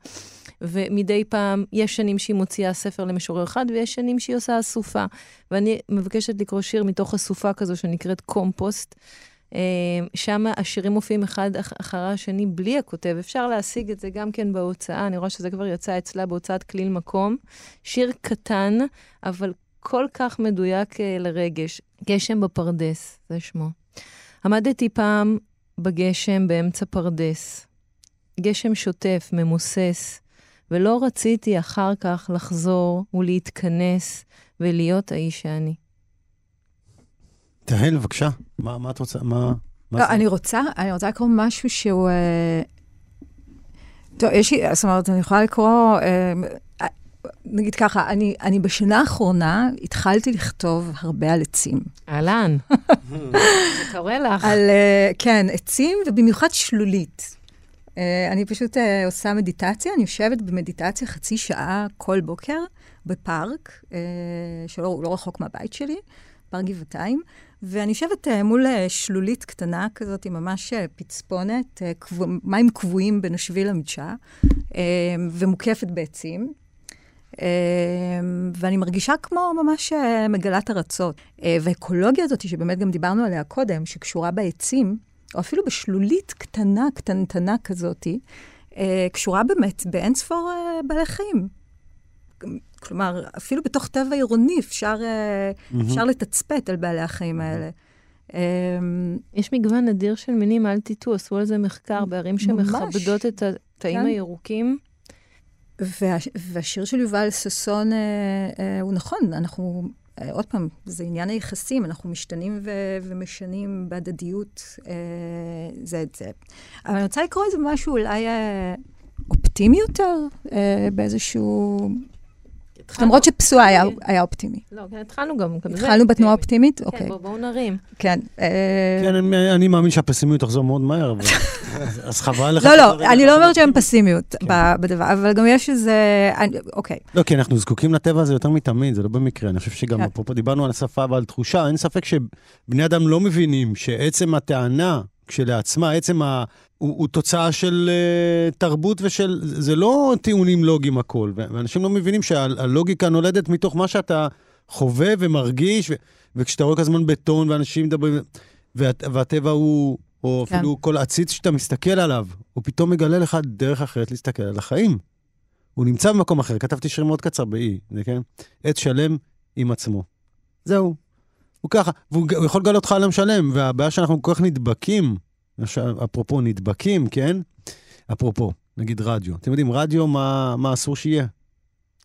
ומדי פעם, יש שנים שהיא מוציאה ספר למשורר אחד, ויש שנים שהיא עושה אסופה. ואני מבקשת לקרוא שיר מתוך אסופה כזו שנקראת קומפוסט. אה, שם השירים מופיעים אחד אחר השני בלי הכותב. אפשר להשיג את זה גם כן בהוצאה, אני רואה שזה כבר יצא אצלה בהוצאת כליל מקום. שיר קטן, אבל כל כך מדויק אה, לרגש. גשם בפרדס, זה שמו. עמדתי פעם בגשם באמצע פרדס. גשם שוטף, ממוסס, ולא רציתי אחר כך לחזור ולהתכנס ולהיות האיש שאני. תהל, בבקשה, מה, מה את רוצה? מה... לא, אני רוצה, אני רוצה לקרוא משהו שהוא... אה... טוב, יש לי, זאת אומרת, אני יכולה לקרוא... אה, נגיד ככה, אני, אני בשנה האחרונה התחלתי לכתוב הרבה על עצים. אהלן, זה קורה לך. על, uh, כן, עצים, ובמיוחד שלולית. Uh, אני פשוט uh, עושה מדיטציה, אני יושבת במדיטציה חצי שעה כל בוקר בפארק, uh, שלא לא רחוק מהבית שלי, פארק גבעתיים, ואני יושבת uh, מול uh, שלולית קטנה כזאת, עם ממש uh, פצפונת, מים קבועים בין השביל למדשאה, ומוקפת בעצים. ואני מרגישה כמו ממש אה, מגלת ארצות. אה, והאקולוגיה הזאת, שבאמת גם דיברנו עליה קודם, שקשורה בעצים, או אפילו בשלולית קטנה, קטנטנה כזאת, אה, קשורה באמת באין ספור בעלי חיים. כלומר, אפילו בתוך טבע עירוני אפשר, mm-hmm. אפשר לתצפת על בעלי החיים האלה. אמ, יש מגוון נדיר של מינים, אל תטעו, עשו על זה מחקר בערים שמכבדות את התאים כן. הירוקים. וה, והשיר של יובל ששון אה, אה, הוא נכון, אנחנו, אה, עוד פעם, זה עניין היחסים, אנחנו משתנים ו, ומשנים בהדדיות אה, זה את זה. אבל אני רוצה לקרוא איזה משהו אולי אה, אופטימי יותר, אה, באיזשהו... למרות שפסוע היה, היה אופטימי. לא, כן, התחלנו גם, גם התחלנו בתנועה אופטימית? כן, אוקיי. בואו נרים. כן. אה, כן, אני מאמין שהפסימיות תחזור מאוד מהר, אבל... אז חבל לך... לא, לא, אני לא אומרת שהם פסימיות כן. בדבר, אבל גם יש איזה... אוקיי. לא, כי אנחנו זקוקים לטבע הזה יותר מתמיד, זה לא במקרה. אני חושב שגם, כן. אפרופו דיברנו על השפה ועל תחושה, אין ספק שבני אדם לא מבינים שעצם הטענה כשלעצמה, עצם ה... הוא, הוא תוצאה של uh, תרבות ושל... זה לא טיעונים לוגיים הכל, ואנשים לא מבינים שהלוגיקה נולדת מתוך מה שאתה חווה ומרגיש, ו, וכשאתה רואה כזה זמן בטון ואנשים מדברים, וה, והטבע הוא, או כן. אפילו כל עציץ שאתה מסתכל עליו, הוא פתאום מגלה לך דרך אחרת להסתכל על החיים. הוא נמצא במקום אחר, כתבתי שיר מאוד קצר באי, כן? עץ שלם עם עצמו. זהו. הוא ככה, והוא יכול לגלות לך עולם שלם, והבעיה שאנחנו כל כך נדבקים, אפרופו נדבקים, כן? אפרופו, נגיד רדיו. אתם יודעים, רדיו, מה, מה אסור שיהיה?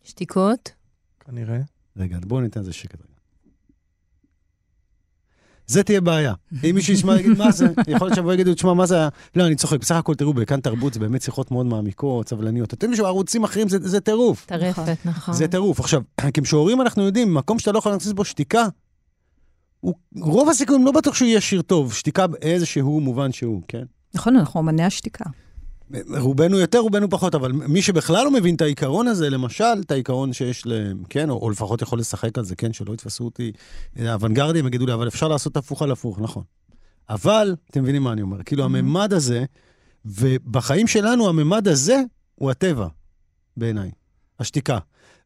שתיקות? כנראה. רגע, בואו ניתן איזה שקט. זה תהיה בעיה. אם מישהו ישמע, יגיד, מה זה? יכול להיות שיבואו יגידו, תשמע, מה זה היה? לא, אני צוחק. בסך הכל, תראו, בכאן תרבות זה באמת שיחות מאוד מעמיקות, סבלניות. אתם יודעים שערוצים אחרים זה, זה טירוף. טרפת, נכון. זה טירוף. עכשיו, כמשוררים אנחנו יודעים, מקום שאתה לא יכול להכניס בו שתיקה, הוא, רוב הסיכויים לא בטוח שהוא יהיה שיר טוב, שתיקה באיזשהו מובן שהוא, כן? נכון, אנחנו אמני השתיקה. רובנו יותר, רובנו פחות, אבל מי שבכלל לא מבין את העיקרון הזה, למשל, את העיקרון שיש להם, כן, או, או לפחות יכול לשחק על זה, כן, שלא יתפסו אותי אוונגרדים, יגידו לי, אבל אפשר לעשות הפוך על הפוך, נכון. אבל, אתם מבינים מה אני אומר, כאילו, mm-hmm. הממד הזה, ובחיים שלנו, הממד הזה הוא הטבע, בעיניי. השתיקה.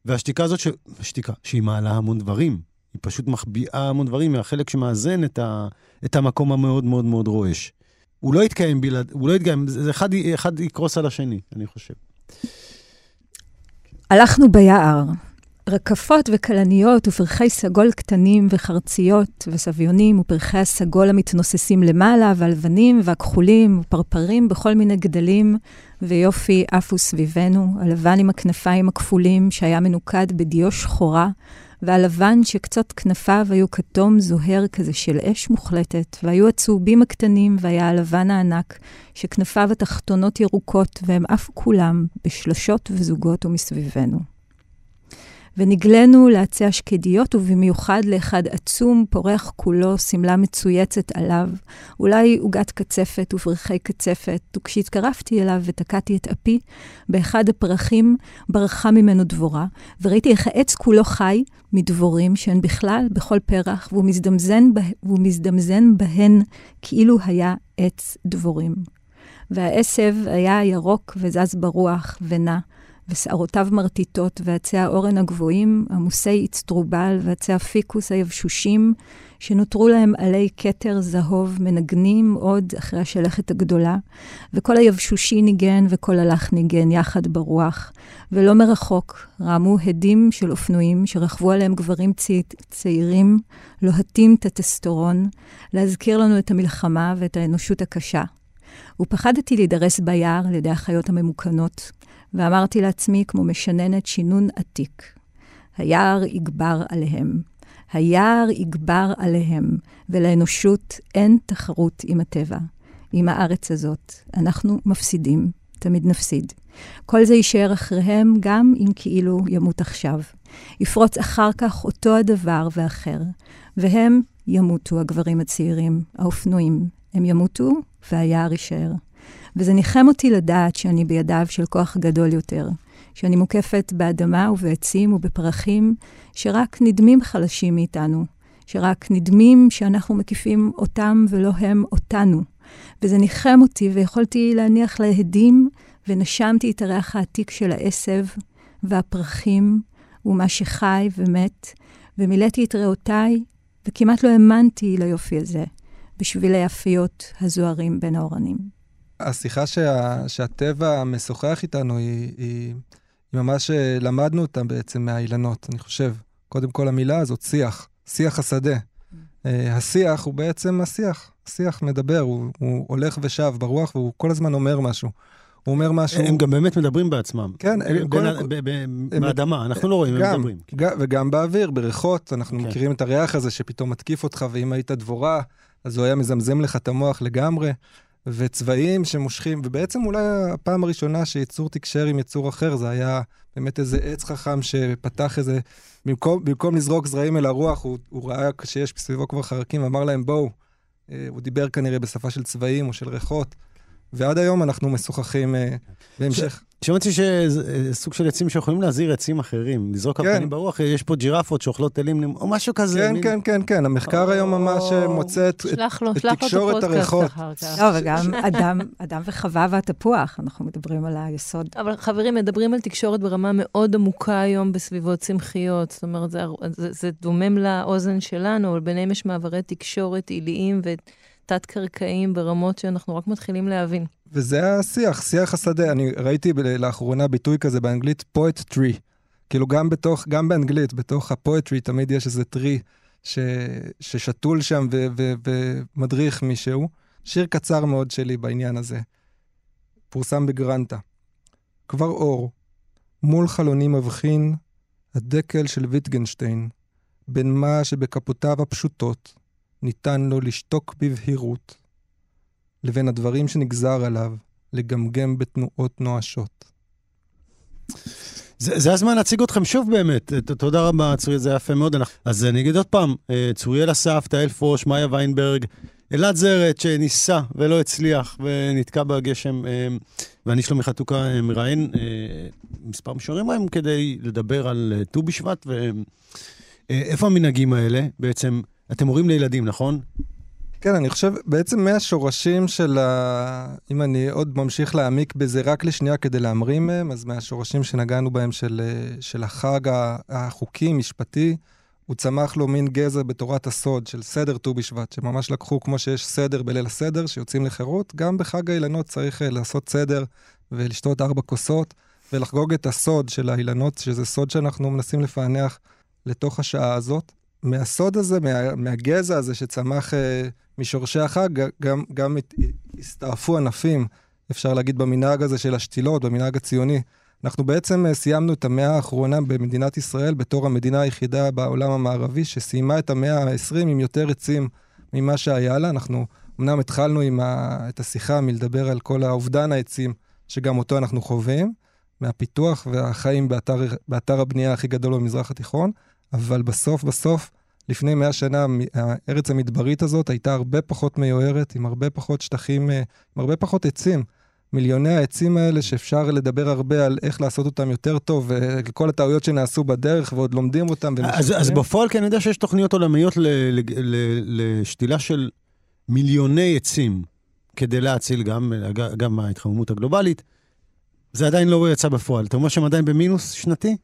והשתיקה הזאת, ש... השתיקה, שהיא מעלה המון דברים. היא פשוט מחביאה המון דברים מהחלק שמאזן את, ה... את המקום המאוד מאוד מאוד רועש. הוא לא יתקיים בלעד, הוא לא יתקיים, זה אחד, אחד יקרוס על השני, אני חושב. הלכנו ביער, רקפות וכלניות ופרחי סגול קטנים וחרציות וסביונים ופרחי הסגול המתנוססים למעלה והלבנים והכחולים ופרפרים בכל מיני גדלים ויופי עפו סביבנו, הלבן עם הכנפיים הכפולים שהיה מנוקד בדיו שחורה והלבן שקצות כנפיו היו כתום זוהר כזה של אש מוחלטת, והיו הצהובים הקטנים, והיה הלבן הענק, שכנפיו התחתונות ירוקות, והם עפו כולם בשלשות וזוגות ומסביבנו. ונגלנו לעצי השקדיות, ובמיוחד לאחד עצום, פורח כולו, שמלה מצויצת עליו, אולי עוגת קצפת ופרחי קצפת, וכשהתקרבתי אליו ותקעתי את אפי, באחד הפרחים ברחה ממנו דבורה, וראיתי איך העץ כולו חי מדבורים שהן בכלל בכל פרח, והוא מזדמזן, בה, והוא מזדמזן בהן כאילו היה עץ דבורים. והעשב היה ירוק וזז ברוח ונע, ושערותיו מרטיטות, ועצי האורן הגבוהים, עמוסי אצטרובל, ועצי הפיקוס היבשושים, שנותרו להם עלי כתר זהוב מנגנים עוד אחרי השלכת הגדולה, וכל היבשושי ניגן וכל הלך ניגן יחד ברוח, ולא מרחוק רמו הדים של אופנועים שרכבו עליהם גברים צי... צעירים, לוהטים טטסטורון, להזכיר לנו את המלחמה ואת האנושות הקשה. ופחדתי להידרס ביער על ידי החיות הממוכנות, ואמרתי לעצמי כמו משננת שינון עתיק, היער יגבר עליהם. היער יגבר עליהם, ולאנושות אין תחרות עם הטבע, עם הארץ הזאת. אנחנו מפסידים, תמיד נפסיד. כל זה יישאר אחריהם גם אם כאילו ימות עכשיו. יפרוץ אחר כך אותו הדבר ואחר, והם ימותו, הגברים הצעירים, האופנועים. הם ימותו והיער יישאר. וזה ניחם אותי לדעת שאני בידיו של כוח גדול יותר, שאני מוקפת באדמה ובעצים ובפרחים שרק נדמים חלשים מאיתנו, שרק נדמים שאנחנו מקיפים אותם ולא הם אותנו. וזה ניחם אותי ויכולתי להניח להדים, ונשמתי את הריח העתיק של העשב והפרחים ומה שחי ומת, ומילאתי את ריאותיי, וכמעט לא האמנתי ליופי הזה, בשביל היפיות הזוהרים בין האורנים. השיחה שה, שהטבע משוחח איתנו היא, היא ממש אה, למדנו אותה בעצם מהאילנות, אני חושב. קודם כל המילה הזאת, שיח, שיח השדה. Uh, השיח הוא בעצם השיח, השיח מדבר, הוא, הוא הולך ושב ברוח והוא כל הזמן אומר משהו. הוא אומר משהו... הם גם באמת מדברים בעצמם. כן, הם באדמה, אנחנו לא רואים, הם מדברים. גם, וגם באוויר, בריחות, אנחנו כן. מכירים את הריח הזה שפתאום מתקיף אותך, ואם היית דבורה, אז הוא היה מזמזם לך את המוח לגמרי. וצבעים שמושכים, ובעצם אולי הפעם הראשונה שיצור תקשר עם יצור אחר, זה היה באמת איזה עץ חכם שפתח איזה, במקום, במקום לזרוק זרעים אל הרוח, הוא, הוא ראה שיש מסביבו כבר חרקים, אמר להם בואו. אה, הוא דיבר כנראה בשפה של צבעים או של ריחות, ועד היום אנחנו משוחחים אה, בהמשך. שמעתי שסוג של עצים שיכולים להזהיר עצים אחרים, לזרוק כן. אבנים ברוח, יש פה ג'ירפות שאוכלות אלים, או משהו כזה. כן, מין... כן, כן, כן, המחקר או... היום ממש אה, מוצא את, את תקשורת הריחות. לא, וגם אדם, אדם וחווה והתפוח, אנחנו מדברים על היסוד. אבל חברים, מדברים על תקשורת ברמה מאוד עמוקה היום בסביבות צמחיות, זאת אומרת, זה, זה, זה דומם לאוזן שלנו, אבל ביניהם יש מעברי תקשורת עיליים ו... תת-קרקעיים ברמות שאנחנו רק מתחילים להבין. וזה השיח, שיח השדה. אני ראיתי לאחרונה ביטוי כזה באנגלית, poetry. כאילו גם בתוך, גם באנגלית, בתוך הפואטרי תמיד יש איזה טרי ש, ששתול שם ו, ו, ומדריך מישהו. שיר קצר מאוד שלי בעניין הזה. פורסם בגרנטה. כבר אור, מול חלוני מבחין, הדקל של ויטגנשטיין, בין מה שבכפותיו הפשוטות, ניתן לו לשתוק בבהירות, לבין הדברים שנגזר עליו לגמגם בתנועות נואשות. זה, זה הזמן להציג אתכם שוב באמת. תודה רבה, צוריאל, זה יפה מאוד. אז אני אגיד עוד פעם, אה, צוריאל אסף, תהל פרוש, מאיה ויינברג, אלעד זרת שניסה ולא הצליח ונתקע בגשם, אה, ואני שלומי חתוקה אה, מראיין מספר משוררים היום כדי לדבר על ט"ו בשבט, ואיפה המנהגים האלה בעצם אתם הורים לילדים, נכון? כן, אני חושב, בעצם מהשורשים של ה... אם אני עוד ממשיך להעמיק בזה רק לשנייה כדי להמרים מהם, אז מהשורשים שנגענו בהם של, של החג החוקי, משפטי, הוא צמח לו מין גזר בתורת הסוד של סדר ט"ו בשבט, שממש לקחו, כמו שיש סדר בליל הסדר, שיוצאים לחירות, גם בחג האילנות צריך אה, לעשות סדר ולשתות ארבע כוסות, ולחגוג את הסוד של האילנות, שזה סוד שאנחנו מנסים לפענח לתוך השעה הזאת. מהסוד הזה, מה, מהגזע הזה שצמח uh, משורשי החג, גם, גם הסתעפו ענפים, אפשר להגיד, במנהג הזה של השתילות, במנהג הציוני. אנחנו בעצם uh, סיימנו את המאה האחרונה במדינת ישראל בתור המדינה היחידה בעולם המערבי שסיימה את המאה ה-20 עם יותר עצים ממה שהיה לה. אנחנו אמנם התחלנו עם ה, את השיחה מלדבר על כל האובדן העצים, שגם אותו אנחנו חווים, מהפיתוח והחיים באתר, באתר הבנייה הכי גדול במזרח התיכון, אבל בסוף בסוף, לפני מאה שנה, הארץ המדברית הזאת הייתה הרבה פחות מיוערת, עם הרבה פחות שטחים, אה, עם הרבה פחות עצים. מיליוני העצים האלה שאפשר לדבר הרבה על איך לעשות אותם יותר טוב, וכל הטעויות שנעשו בדרך ועוד לומדים אותם. אז, אז בפועל, כי אני יודע שיש תוכניות עולמיות ל, ל, ל, לשתילה של מיליוני עצים, כדי להציל גם, גם מההתחממות הגלובלית. זה עדיין לא יצא בפועל. אתה אומר שהם עדיין במינוס שנתי?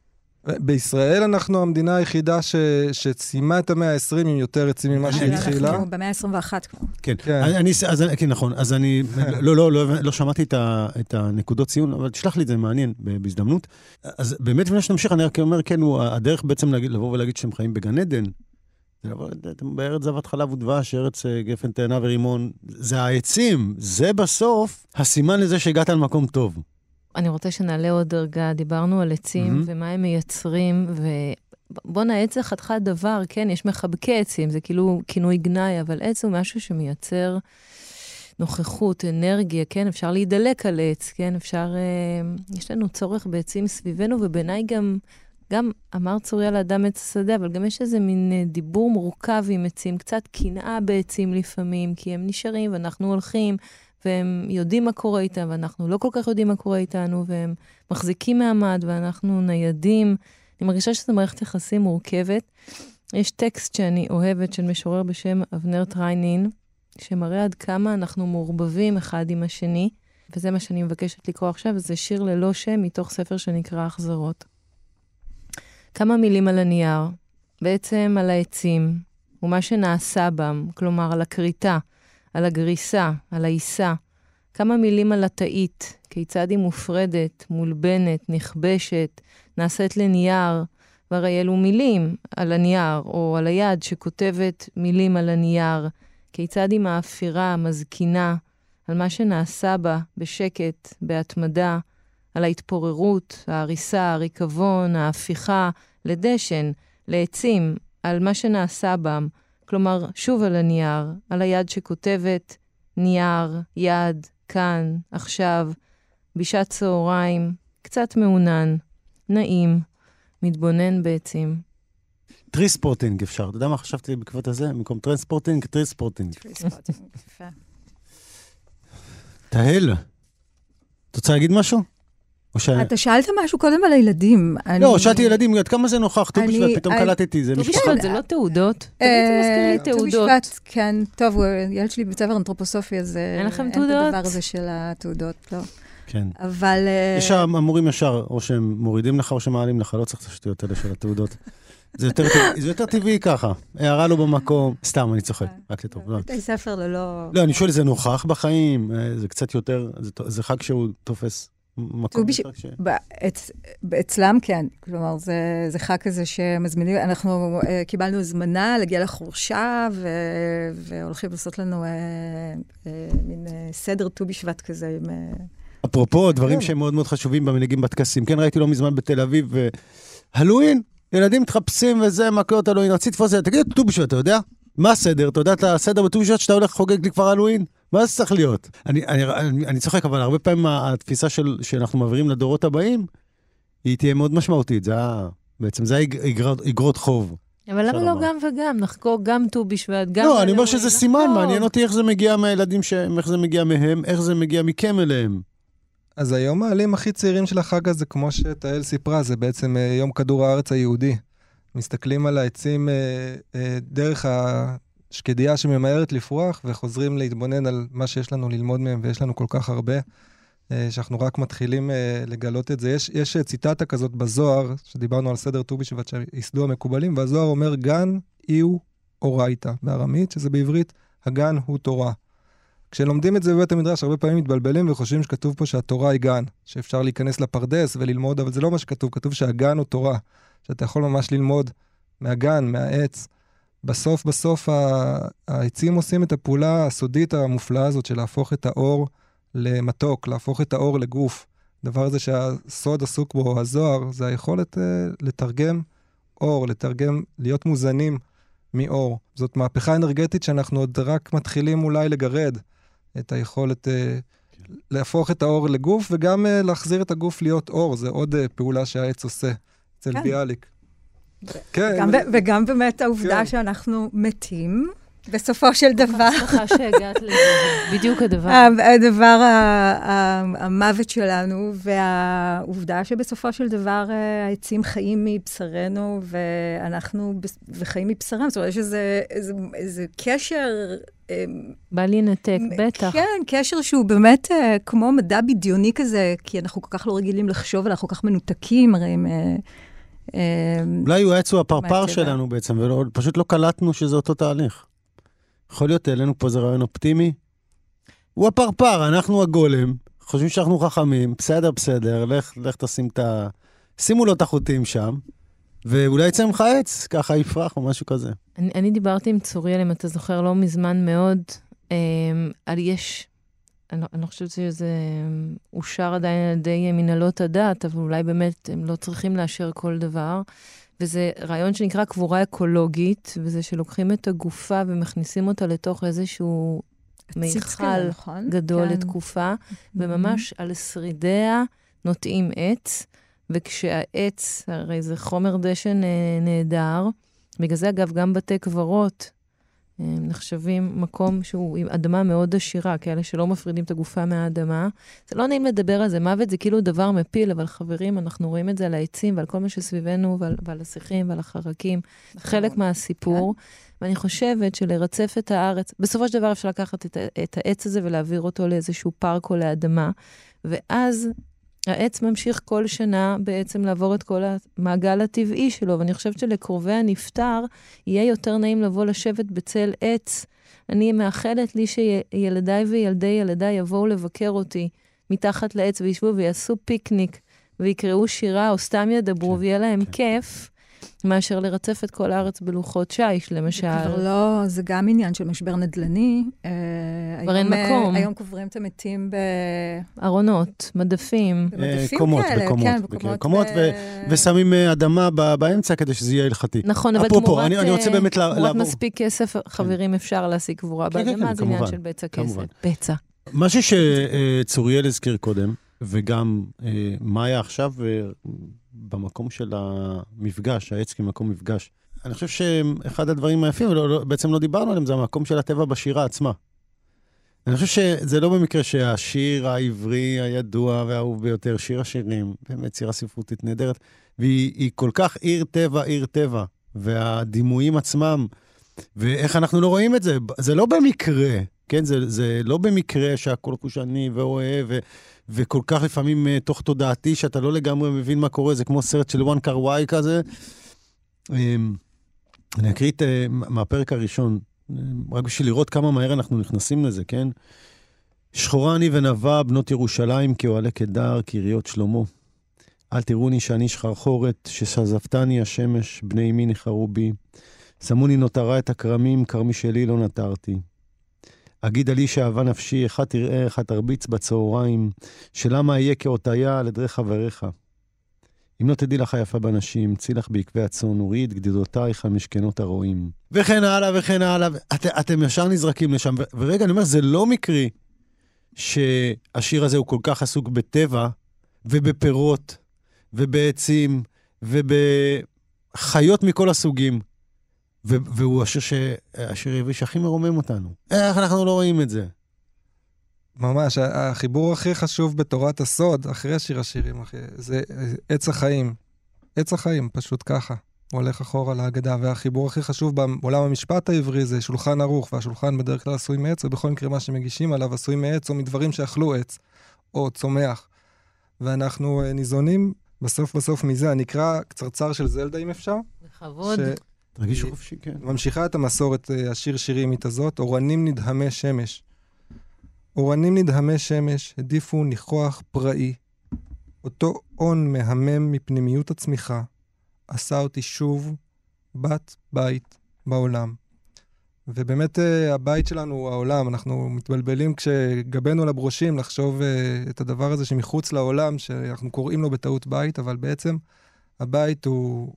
בישראל אנחנו המדינה היחידה ש... שסיימה את המאה ה-20 עם יותר עצים ממה שהתחילה. אנחנו במאה ה-21 כבר. כן, כן. אני, אני- אז, כן, נכון. אז אני, לא, לא, לא, לא שמעתי את, ה, את הנקודות ציון, אבל תשלח לי את זה, מעניין, בהזדמנות. אז באמת, לפני שנמשיך, אני רק אומר, כן, הוא, הדרך בעצם להגיד, לבוא ולהגיד שאתם חיים בגן עדן, זה לבוא, אתם בארץ זבת חלב ודבש, ארץ אה, גפן, תאנה ורימון, זה העצים, זה בסוף הסימן לזה שהגעת למקום טוב. אני רוצה שנעלה עוד דרגה. דיברנו על עצים מהמם. ומה הם מייצרים, ובואנה, עץ זה חתיכת דבר, כן, יש מחבקי עצים, זה כאילו כינוי גנאי, אבל עץ הוא משהו שמייצר נוכחות, אנרגיה, כן, אפשר להידלק על עץ, כן, אפשר... אה, יש לנו צורך בעצים סביבנו, ובעיניי גם, גם אמרת צוריה האדם עץ השדה, אבל גם יש איזה מין אה, דיבור מורכב עם עצים, קצת קנאה בעצים לפעמים, כי הם נשארים ואנחנו הולכים. והם יודעים מה קורה איתם, ואנחנו לא כל כך יודעים מה קורה איתנו, והם מחזיקים מעמד, ואנחנו ניידים. אני מרגישה שזו מערכת יחסים מורכבת. יש טקסט שאני אוהבת של משורר בשם אבנר טריינין, שמראה עד כמה אנחנו מעורבבים אחד עם השני, וזה מה שאני מבקשת לקרוא עכשיו, זה שיר ללא שם מתוך ספר שנקרא החזרות. כמה מילים על הנייר, בעצם על העצים, ומה שנעשה בם, כלומר על הכריתה, על הגריסה, על העיסה. כמה מילים על התאית, כיצד היא מופרדת, מולבנת, נכבשת, נעשית לנייר, והרי אלו מילים על הנייר, או על היד שכותבת מילים על הנייר, כיצד היא מאפירה, מזקינה, על מה שנעשה בה, בשקט, בהתמדה, על ההתפוררות, ההריסה, הריקבון, ההפיכה, לדשן, לעצים, על מה שנעשה בם, כלומר, שוב על הנייר, על היד שכותבת, נייר, יד, כאן, עכשיו, בשעת צהריים, קצת מעונן, נעים, מתבונן בעצים. treespotting אפשר. אתה יודע מה חשבתי בעקבות הזה? במקום trainspotting, treespotting. יפה. תהל, את רוצה להגיד משהו? או ש... אתה שאלת משהו קודם על הילדים. לא, אני- שאלתי ילדים, עד כמה זה נוכח? ט"ו אני- בשבט, פתאום אני- קלטתי, זה ט"ו משפחה. בשבט זה לא תעודות? תמיד זה מזכיר לי אה, ט"ו תעודות. בשבט, כן, טוב, ילד שלי בבית ספר אנתרופוסופי, אז אה, אין לכם אין את תעודות? הדבר הזה של התעודות, לא. כן. אבל... אה, יש שם המורים ישר, או שהם מורידים לך או שמעלים לך, לא צריך את השטויות האלה של התעודות. זה יותר טבעי- זה יותר טבעי ככה. הערה לא במקום, סתם, אני צוחק, רק לטוב. לא. בתי ספר ללא... לא, אני שואל, זה נוכח בחיים? זה קצת יותר, זה חג שהוא תופס מקום ט"ו בש- יותר כש... ב- אצ- אצלם כן, כלומר, זה, זה חג כזה שמזמינים, אנחנו uh, קיבלנו הזמנה להגיע לחורשה, ו, והולכים לעשות לנו uh, uh, מין uh, סדר ט"ו בשבט כזה עם... Uh, אפרופו, דברים כן. שהם מאוד מאוד חשובים במנהיגים בטקסים. כן, ראיתי לא מזמן בתל אביב, הלואין, ילדים מתחפשים וזה, מכות הלואין. רציתי לתפוס את זה, תגיד, ט"ו בשבט, אתה יודע? מה הסדר? אתה יודע את הסדר בט"ו בשבט שאתה הולך לחוגג לי כבר הלואין? מה זה צריך להיות? אני, אני, אני, אני צוחק, אבל הרבה פעמים התפיסה של, שאנחנו מעבירים לדורות הבאים, היא תהיה מאוד משמעותית. זה ה... בעצם זה האגרות איגרות חוב. אבל למה לא לומר. גם וגם? נחגוג גם ט"ו בשבט, גם... לא, אני אומר שזה סימן, נחגוג. מעניין אותי איך זה מגיע מהילדים, ש... איך זה מגיע מהם, איך זה מגיע מכם אליהם. אז היום העלים הכי צעירים של החג הזה, כמו שתהל סיפרה, זה בעצם אה, יום כדור הארץ היהודי. מסתכלים על העצים אה, אה, דרך השקדיה שממהרת לפרוח, וחוזרים להתבונן על מה שיש לנו ללמוד מהם, ויש לנו כל כך הרבה, אה, שאנחנו רק מתחילים אה, לגלות את זה. יש, יש ציטטה כזאת בזוהר, שדיברנו על סדר ט"ו בשבט שייסדו המקובלים, והזוהר אומר, גן איהו אורייתא, בארמית, שזה בעברית, הגן הוא תורה. כשלומדים את זה בבית המדרש, הרבה פעמים מתבלבלים וחושבים שכתוב פה שהתורה היא גן, שאפשר להיכנס לפרדס וללמוד, אבל זה לא מה שכתוב, כתוב שהגן הוא תורה, שאתה יכול ממש ללמוד מהגן, מהעץ. בסוף, בסוף העצים עושים את הפעולה הסודית המופלאה הזאת של להפוך את האור למתוק, להפוך את האור לגוף. דבר הזה שהסוד עסוק בו, הזוהר, זה היכולת uh, לתרגם אור, לתרגם, להיות מוזנים מאור. זאת מהפכה אנרגטית שאנחנו עוד רק מתחילים אולי לגרד. את היכולת uh, להפוך את האור לגוף, וגם uh, להחזיר את הגוף להיות אור. זה עוד uh, פעולה שהעץ עושה אצל כן. ביאליק. כן, וגם באמת העובדה כן. שאנחנו מתים, בסופו של דבר. שמחה שהגעת לזה, זה בדיוק הדבר. ה- הדבר, המוות שלנו, והעובדה שבסופו של דבר אה, העצים חיים מבשרנו, ואנחנו וחיים מבשרם. זאת אומרת, יש איזה, איזה, איזה קשר אה, בא לנתק, בטח. כן, קשר שהוא באמת אה, כמו מדע בדיוני כזה, כי אנחנו כל כך לא רגילים לחשוב, אנחנו כל כך מנותקים, הרי. אה, אה, אולי הוא העץ הוא הפרפר. שלנו בעצם, ופשוט לא קלטנו שזה אותו תהליך. יכול להיות, העלינו פה איזה רעיון אופטימי. הוא הפרפר, אנחנו הגולם, חושבים שאנחנו חכמים, בסדר, בסדר, לך, לך תשים את ה... שימו לו את החוטים שם, ואולי יצא ממך עץ, ככה יפרח או משהו כזה. אני, אני דיברתי עם צוריאל, אם אתה זוכר, לא מזמן מאוד, אה, על יש, אני, לא- אני לא חושבת שזה אה, אושר עדיין על ידי מנהלות הדת, אבל אולי באמת הם לא צריכים לאשר כל דבר. וזה רעיון שנקרא קבורה אקולוגית, וזה שלוקחים את הגופה ומכניסים אותה לתוך איזשהו מיכל נכון? גדול כן. לתקופה, וממש על שרידיה נוטעים עץ, וכשהעץ, הרי זה חומר דשן אה, נהדר, בגלל זה אגב גם בתי קברות נחשבים מקום שהוא עם אדמה מאוד עשירה, כאלה שלא מפרידים את הגופה מהאדמה. זה לא נעים לדבר על זה, מוות זה כאילו דבר מפיל, אבל חברים, אנחנו רואים את זה על העצים ועל כל מה שסביבנו ועל, ועל השיחים ועל החרקים. נכון. חלק מהסיפור. ואני חושבת שלרצף את הארץ, בסופו של דבר אפשר לקחת את, את העץ הזה ולהעביר אותו לאיזשהו פארק או לאדמה, ואז העץ ממשיך כל שנה בעצם לעבור את כל המעגל הטבעי שלו, ואני חושבת שלקרובי הנפטר יהיה יותר נעים לבוא לשבת בצל עץ. אני מאחלת לי שילדיי וילדי ילדיי יבואו לבקר אותי מתחת לעץ וישבו ויעשו פיקניק ויקראו שירה או סתם ידברו כן, ויהיה להם כן. כיף. מאשר לרצף את כל הארץ בלוחות שיש, למשל. כבר לא, זה גם עניין של משבר נדל"ני. אה, כבר אין אה, מקום. היום קוברים את המתים ב... ארונות, מדפים. במדפים קומות, כאלה, בקומות, כן, בקומות, ושמים אה, אדמה ב- באמצע כדי שזה יהיה הלכתי. נכון, אבל תמורת, אני- אני רוצה אה, באמת לע- תמורת לעבור. מספיק כסף, חברים, אפשר להשיג קבורה כן, כן, באדמה, כן, זה עניין של בצע. כסף. בצע. משהו שצוריאל הזכיר קודם, וגם אה, מאיה עכשיו אה, במקום של המפגש, העץ כמקום מפגש. אני חושב שאחד הדברים היפים, ובעצם לא דיברנו עליהם, זה המקום של הטבע בשירה עצמה. אני חושב שזה לא במקרה שהשיר העברי הידוע והאהוב ביותר, שיר השירים, באמת יצירה ספרותית נהדרת, והיא היא כל כך עיר טבע, עיר טבע, והדימויים עצמם, ואיך אנחנו לא רואים את זה, זה לא במקרה, כן? זה, זה לא במקרה שהכל חושני ואוהב, וכל כך לפעמים uh, תוך תודעתי, שאתה לא לגמרי מבין מה קורה, זה כמו סרט של וואן קר וואי כזה. Um, אני אקריא את, uh, מהפרק הראשון, um, רק בשביל לראות כמה מהר אנחנו נכנסים לזה, כן? שחורה אני ונבה, בנות ירושלים, כאוהלי קדר, קריות שלמה. אל תראוני שאני שחרחורת, ששזפתני השמש, בני אמי ניחרו בי. שמוני נותרה את הכרמים, כרמי שלי לא נטרתי. אגידה לי שאהבה נפשי, אחד תראה, אחד תרביץ בצהריים, שלמה אהיה כאותיה על עדרי חבריך. אם לא תדעי לך היפה בנשים, צי לך בעקבי הצאן, וראי את גדידותייך על משכנות הרועים. וכן הלאה וכן הלאה, את, אתם ישר נזרקים לשם. ו- ורגע, אני אומר, זה לא מקרי שהשיר הזה הוא כל כך עסוק בטבע, ובפירות, ובעצים, ובחיות מכל הסוגים. והוא השיר, ש... השיר העברי שהכי מרומם אותנו. איך אנחנו לא רואים את זה? ממש, החיבור הכי חשוב בתורת הסוד, אחרי שיר השירים, אחי, זה עץ החיים. עץ החיים, פשוט ככה. הוא הולך אחורה להגדה, והחיבור הכי חשוב בעולם המשפט העברי זה שולחן ערוך, והשולחן בדרך כלל עשוי מעץ, ובכל מקרה מה שמגישים עליו עשוי מעץ או מדברים שאכלו עץ, או צומח. ואנחנו אה, ניזונים בסוף בסוף מזה. אני אקרא קצרצר של זלדה, אם אפשר. בכבוד. תרגישו חופשי, כן. ממשיכה את המסורת אה, השיר שירימית הזאת, אורנים נדהמי שמש. אורנים נדהמי שמש, העדיפו ניחוח פראי. אותו הון מהמם מפנימיות הצמיחה, עשה אותי שוב בת בית בעולם. ובאמת אה, הבית שלנו הוא העולם, אנחנו מתבלבלים כשגבנו לברושים לחשוב אה, את הדבר הזה שמחוץ לעולם, שאנחנו קוראים לו בטעות בית, אבל בעצם הבית הוא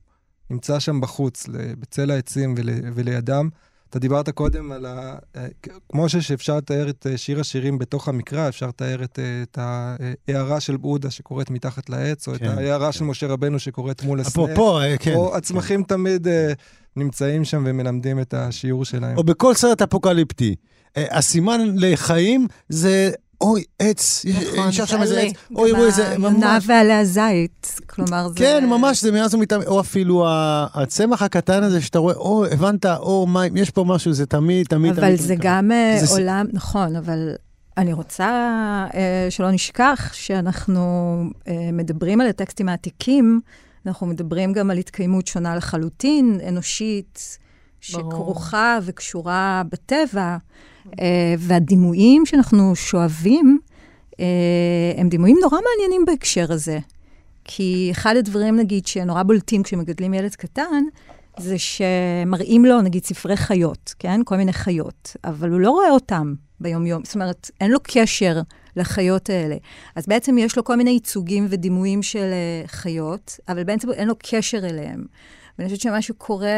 נמצא שם בחוץ, בצל העצים ול, ולידם. אתה דיברת קודם על ה... אה, כמו שאפשר לתאר את אה, שיר השירים בתוך המקרא, אפשר לתאר את, אה, את ההערה של בודה שקורית מתחת לעץ, או כן, את ההערה כן. של משה רבנו שקורית מול הסנה. אפרופו, כן. או הצמחים תמיד אה, נמצאים שם ומלמדים את השיעור שלהם. או בכל סרט אפוקליפטי. הסימן לחיים זה אוי, עץ, נכון, נשאר שם איזה. עץ, אוי, איזה, היונה ממש. ועלי הזית, כלומר זה... כן, ממש, זה מאז ומתמיד, או אפילו הצמח הקטן הזה שאתה רואה, או, הבנת, או מים, יש פה משהו, זה תמיד, תמיד, אבל תמיד. זה תמיד ככה. גם אה, זה עולם, נכון, אבל אני רוצה אה, שלא נשכח שאנחנו אה, מדברים על הטקסטים העתיקים, אנחנו מדברים גם על התקיימות שונה לחלוטין, אנושית. שכרוכה וקשורה בטבע, אה, והדימויים שאנחנו שואבים, אה, הם דימויים נורא מעניינים בהקשר הזה. כי אחד הדברים, נגיד, שנורא בולטים כשמגדלים ילד קטן, זה שמראים לו, נגיד, ספרי חיות, כן? כל מיני חיות, אבל הוא לא רואה אותם ביום-יום. זאת אומרת, אין לו קשר לחיות האלה. אז בעצם יש לו כל מיני ייצוגים ודימויים של uh, חיות, אבל בעצם אין לו קשר אליהם. ואני חושבת שמה שקורה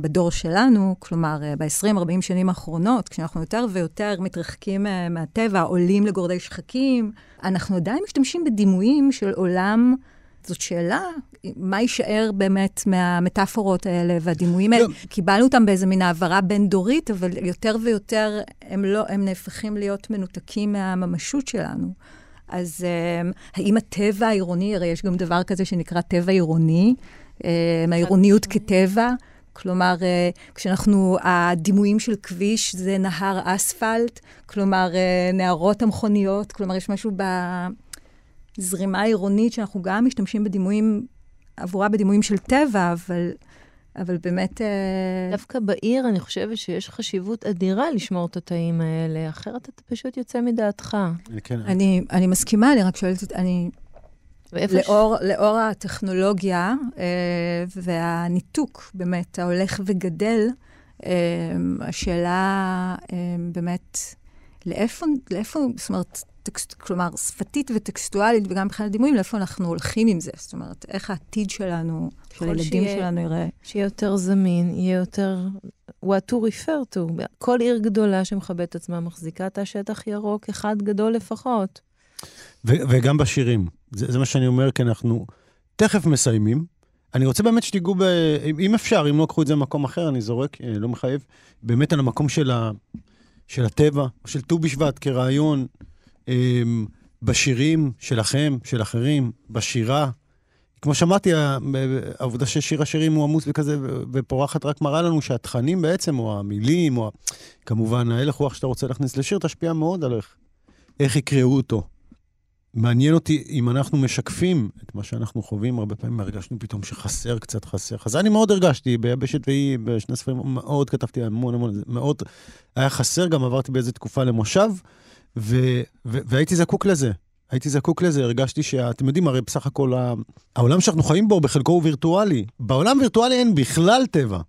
בדור שלנו, כלומר, אה, ב-20-40 שנים האחרונות, כשאנחנו יותר ויותר מתרחקים אה, מהטבע, עולים לגורדי שחקים, אנחנו עדיין משתמשים בדימויים של עולם. זאת שאלה, מה יישאר באמת מהמטאפורות האלה והדימויים האלה? גם- קיבלנו אותם באיזה מין העברה בין-דורית, אבל יותר ויותר הם, לא, הם נהפכים להיות מנותקים מהממשות שלנו. אז um, האם הטבע העירוני, הרי יש גם דבר כזה שנקרא טבע עירוני, um, העירוניות כטבע, כלומר, uh, כשאנחנו, הדימויים של כביש זה נהר אספלט, כלומר, uh, נהרות המכוניות, כלומר, יש משהו בזרימה העירונית שאנחנו גם משתמשים בדימויים, עבורה בדימויים של טבע, אבל, אבל באמת... אה, דווקא בעיר אני חושבת שיש חשיבות אדירה לשמור את התאים האלה, אחרת אתה פשוט יוצא מדעתך. כן, אני, אני מסכימה, אני רק שואלת, אני, ואיפה ש- לאור, לאור הטכנולוגיה אה, והניתוק באמת ההולך וגדל, אה, השאלה אה, באמת, לאיפה, לאיפה, זאת אומרת, טקסט, כלומר, שפתית וטקסטואלית וגם מבחינת דימויים, לאיפה אנחנו הולכים עם זה? זאת אומרת, איך העתיד שלנו, של הילדים שיהיה- שלנו ייראה? שיהיה יותר זמין, יהיה יותר what to refer to. כל עיר גדולה שמכבדת את עצמה מחזיקה תא שטח ירוק אחד גדול לפחות. ו- וגם בשירים. זה, זה מה שאני אומר, כי אנחנו תכף מסיימים. אני רוצה באמת שתיגעו ב... אם- אפשר, אם לא קחו את זה למקום אחר, אני זורק, אה, לא מחייב, באמת על המקום של, ה... של הטבע, של ט"ו בשבט כרעיון, אה, בשירים שלכם, של אחרים, בשירה. כמו שאמרתי, העובדה ששיר השירים הוא עמוס וכזה, ופורחת רק מראה לנו שהתכנים בעצם, או המילים, או כמובן ההלך רוח שאתה רוצה להכניס לשיר, תשפיע מאוד על איך, איך יקראו אותו. מעניין אותי אם אנחנו משקפים את מה שאנחנו חווים, הרבה פעמים הרגשנו פתאום שחסר קצת חסר. אז אני מאוד הרגשתי, ביבשת והיא, בשני ספרים, מאוד כתבתי המון המון, מאוד היה חסר, גם עברתי באיזו תקופה למושב, ו, ו, והייתי זקוק לזה. הייתי זקוק לזה, הרגשתי שאתם יודעים, הרי בסך הכל העולם שאנחנו חיים בו בחלקו הוא וירטואלי. בעולם וירטואלי אין בכלל טבע.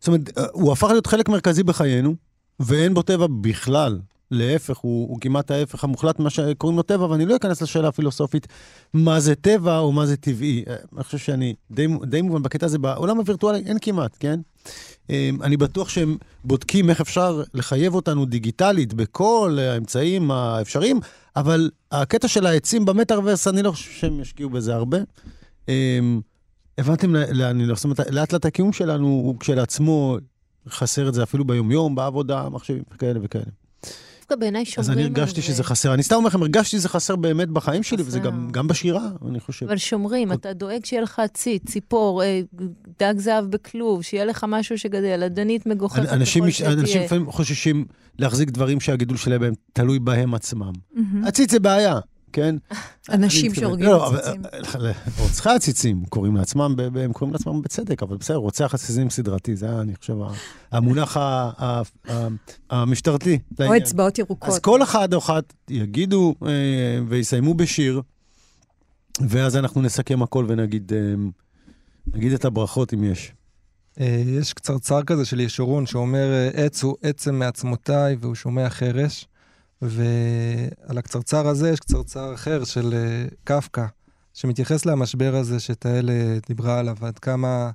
זאת אומרת, הוא הפך להיות חלק מרכזי בחיינו, ואין בו טבע בכלל. להפך, הוא, הוא כמעט ההפך המוחלט ממה שקוראים לו טבע, ואני לא אכנס לשאלה הפילוסופית מה זה טבע או מה זה טבעי. אה, אני חושב שאני די, די מובן בקטע הזה, בעולם הווירטואלי אין כמעט, כן? אה, אני בטוח שהם בודקים איך אפשר לחייב אותנו דיגיטלית בכל האמצעים האפשריים, אבל הקטע של העצים במטארוורס, אני לא חושב שהם ישקיעו בזה הרבה. אה, הבנתם לאן לא... זאת אומרת, לאט לאט הקיום שלנו הוא כשלעצמו חסר את זה אפילו ביומיום, בעבודה, מחשבים וכאלה וכאלה. דווקא בעיניי שומרים אז על אני זה. הרגשתי שזה חסר. אני סתם אומר לכם, הרגשתי שזה חסר באמת בחיים שלי, וזה. גם, גם בשירה, אני חושב. אבל שומרים, אתה דואג שיהיה לך ציץ, ציפור, אה, דג זהב בכלוב, שיהיה לך משהו שגדל, עדנית מגוחכת ככל מש- אנשים שתהיה. לפעמים חוששים להחזיק דברים שהגידול שלהם תלוי בהם עצמם. מהמם. עציץ זה בעיה, כן? אנשים שהורגים לא, עציצים. אבל- אה, רוצחי עציצים קוראים לעצמם, ב- ב- הם קוראים לעצמם בצדק, אבל בסדר, רוצח עציצים סדרתי, זה אני חושב, המונח המשטרתי. או. אצבעות ירוקות. אז כל אחד או אחת יגידו אה, ויסיימו בשיר, ואז אנחנו נסכם הכל ונגיד אה, נגיד את הברכות אם יש. אה, יש קצרצר כזה של ישורון שאומר, אה, עץ הוא עצם מעצמותיי והוא שומע חרש. ועל הקצרצר הזה יש קצרצר אחר של אה, קפקא, שמתייחס למשבר הזה שתהל דיברה עליו, עד כמה,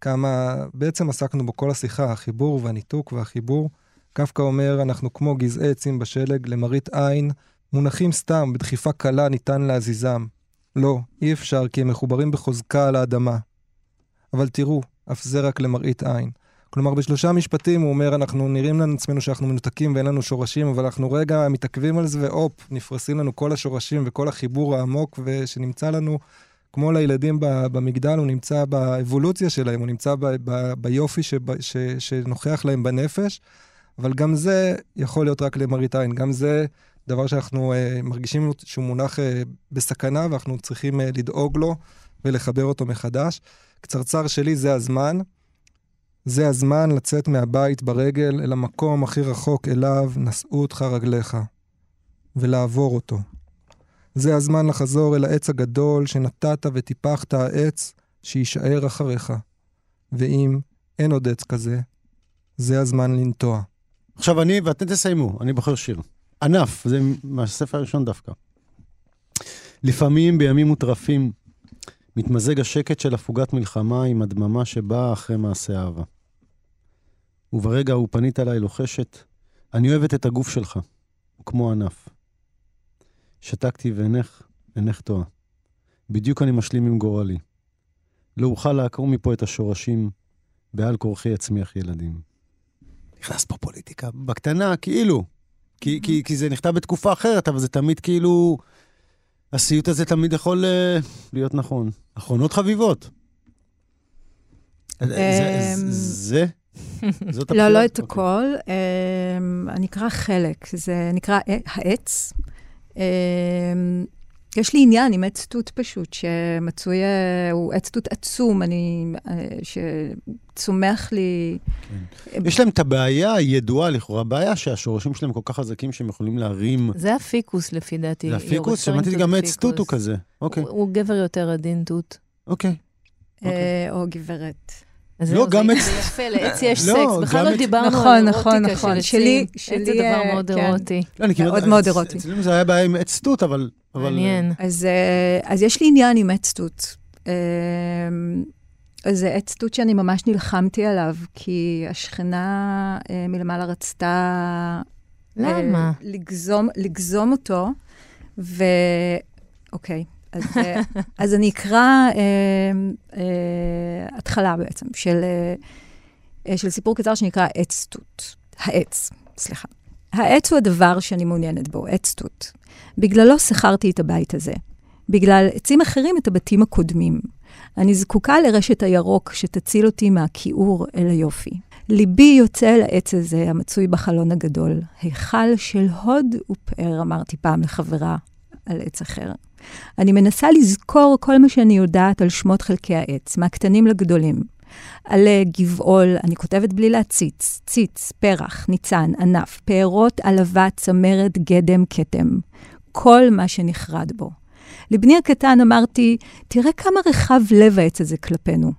כמה בעצם עסקנו בו כל השיחה, החיבור והניתוק והחיבור. קפקא אומר, אנחנו כמו גזעי עצים בשלג, למראית עין, מונחים סתם, בדחיפה קלה ניתן להזיזם. לא, אי אפשר, כי הם מחוברים בחוזקה על האדמה. אבל תראו, אף זה רק למראית עין. כלומר, בשלושה משפטים הוא אומר, אנחנו נראים לנו עצמנו שאנחנו מנותקים ואין לנו שורשים, אבל אנחנו רגע מתעכבים על זה, והופ, נפרסים לנו כל השורשים וכל החיבור העמוק שנמצא לנו, כמו לילדים במגדל, הוא נמצא באבולוציה שלהם, הוא נמצא ב, ב, ביופי שב, ש, שנוכח להם בנפש, אבל גם זה יכול להיות רק למראית עין, גם זה דבר שאנחנו uh, מרגישים שהוא מונח uh, בסכנה ואנחנו צריכים uh, לדאוג לו ולחבר אותו מחדש. קצרצר שלי זה הזמן. זה הזמן לצאת מהבית ברגל אל המקום הכי רחוק אליו נשאו אותך רגליך, ולעבור אותו. זה הזמן לחזור אל העץ הגדול שנטעת וטיפחת העץ שיישאר אחריך. ואם אין עוד עץ כזה, זה הזמן לנטוע. עכשיו אני, ואתם תסיימו, אני בוחר שיר. ענף, זה מהספר הראשון דווקא. לפעמים בימים מוטרפים מתמזג השקט של הפוגת מלחמה עם הדממה שבאה אחרי מעשה אהבה. וברגע הוא פנית אליי לוחשת, אני אוהבת את הגוף שלך, כמו ענף. שתקתי ואינך, אינך טועה. בדיוק אני משלים עם גורלי. לא אוכל לעקור מפה את השורשים, בעל כורחי אצמיח ילדים. נכנס פה פוליטיקה בקטנה, כאילו. כי, כי, כי זה נכתב בתקופה אחרת, אבל זה תמיד כאילו... הסיוט הזה תמיד יכול uh, להיות נכון. אחרונות חביבות. זה, אמ, זה, לא, לא? את אוקיי. הכל. אמ, אני אקרא חלק, זה נקרא העץ. אמ, יש לי עניין עם עץ תות פשוט, שמצוי, אה, הוא עץ תות עצום, אני, אה, שצומח לי... יש להם את הבעיה הידועה לכאורה, הבעיה שהשורשים שלהם כל כך חזקים שהם יכולים להרים. זה הפיקוס, לפי דעתי. זה הפיקוס? שמעתי גם עץ תות הוא. כזה. אוקיי, הוא- הוא גבר יותר עדין תות. אוקיי. אה, או גברת. אז לא, גם עץ- זה יפה, לעץ יש לא, סקס. בכלל לא עץ- דיברנו נכון, על נכון, אירוטיקה נכון. של שלי- עצים. עץ שלי, זה דבר אה, מאוד כן. אירוטי. לא, אני כאילו... מאוד מאוד אירוטי. אצלנו זה היה בעיה עם עץ תות, אבל... אבל- מעניין. אז, אה, אז יש לי עניין עם עץ תות. אה, אז זה עץ תות שאני ממש נלחמתי עליו, כי השכנה מלמעלה רצתה... למה? לגזום, לגזום אותו, ו... אוקיי, אז, אה, אז אני אקרא אה, אה, התחלה בעצם של, אה, של סיפור קצר שנקרא עץ תות. העץ, סליחה. העץ הוא הדבר שאני מעוניינת בו, עץ תות. בגללו שכרתי את הבית הזה. בגלל עצים אחרים את הבתים הקודמים. אני זקוקה לרשת הירוק שתציל אותי מהכיעור אל היופי. ליבי יוצא אל העץ הזה המצוי בחלון הגדול. היכל של הוד ופאר, אמרתי פעם לחברה על עץ אחר. אני מנסה לזכור כל מה שאני יודעת על שמות חלקי העץ, מהקטנים לגדולים. עלה, גבעול, אני כותבת בלי להציץ, ציץ, פרח, ניצן, ענף, פערות, עלבה, צמרת, גדם, כתם. כל מה שנחרד בו. לבני הקטן אמרתי, תראה כמה רחב לב העץ הזה כלפינו.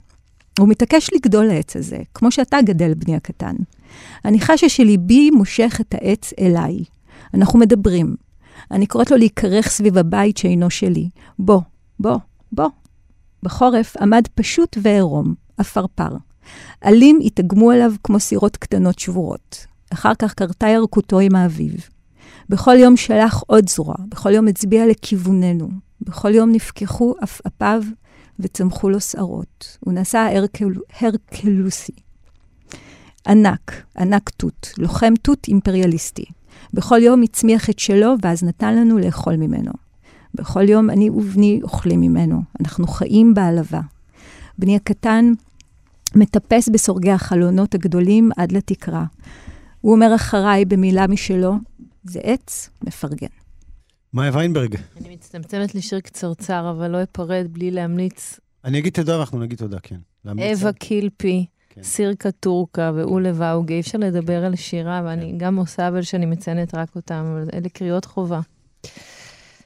הוא מתעקש לגדול העץ הזה, כמו שאתה גדל, בני הקטן. אני חשה שליבי מושך את העץ אליי. אנחנו מדברים. אני קוראת לו להיקרך סביב הבית שאינו שלי. בוא, בוא, בוא. בחורף עמד פשוט ועירום, עפרפר. עלים התאגמו עליו כמו סירות קטנות שבורות. אחר כך קרתה ירקותו עם האביב. בכל יום שלח עוד זרוע, בכל יום הצביע לכיווננו. בכל יום נפקחו עפעפיו וצמחו לו שערות. הוא נעשה הרקל... הרקלוסי. ענק, ענק תות, לוחם תות אימפריאליסטי. בכל יום הצמיח את שלו, ואז נתן לנו לאכול ממנו. בכל יום אני ובני אוכלים ממנו. אנחנו חיים בעלבה. בני הקטן מטפס בסורגי החלונות הגדולים עד לתקרה. הוא אומר אחריי במילה משלו, זה עץ מפרגן. מאיה ויינברג, אני מצטמצמת לשיר קצרצר, אבל לא אפרד בלי להמליץ. אני אגיד תודה ואנחנו נגיד תודה, כן. אווה קילפי, כן. סירקה טורקה ואולה ואוגה, אי אפשר לדבר על שירה, ואני גם עושה אבל שאני מציינת רק אותם, אבל אלה קריאות חובה.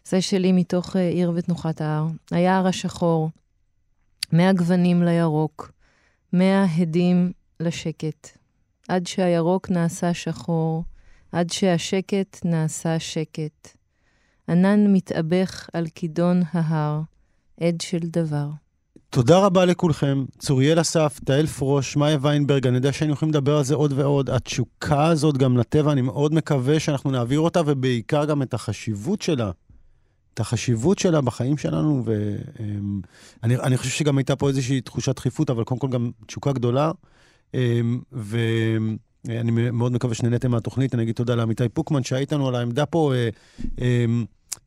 זה שלי מתוך אה, עיר ותנוחת ההר. היער השחור, מהגוונים לירוק, מההדים לשקט. עד שהירוק נעשה שחור, עד שהשקט נעשה שקט. ענן מתאבך על כידון ההר, עד של דבר. תודה רבה לכולכם. צוריאל אסף, תהל פרוש, מאיה ויינברג, אני יודע שהיינו יכולים לדבר על זה עוד ועוד. התשוקה הזאת גם לטבע, אני מאוד מקווה שאנחנו נעביר אותה, ובעיקר גם את החשיבות שלה. את החשיבות שלה בחיים שלנו, ואני אני חושב שגם הייתה פה איזושהי תחושת דחיפות, אבל קודם כל גם תשוקה גדולה. ואני מאוד מקווה שנהניתם מהתוכנית. אני אגיד תודה לעמיתי פוקמן שהיה איתנו על העמדה פה,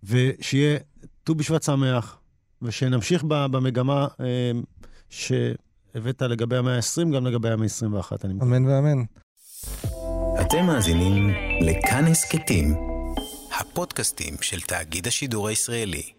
ושיהיה ט"ו בשבט שמח, ושנמשיך במגמה שהבאת לגבי המאה ה-20, גם לגבי המאה ה-21. אמן ואמן. אתם מאזינים לכאן הסכתים, הפודקאסטים של תאגיד השידור הישראלי.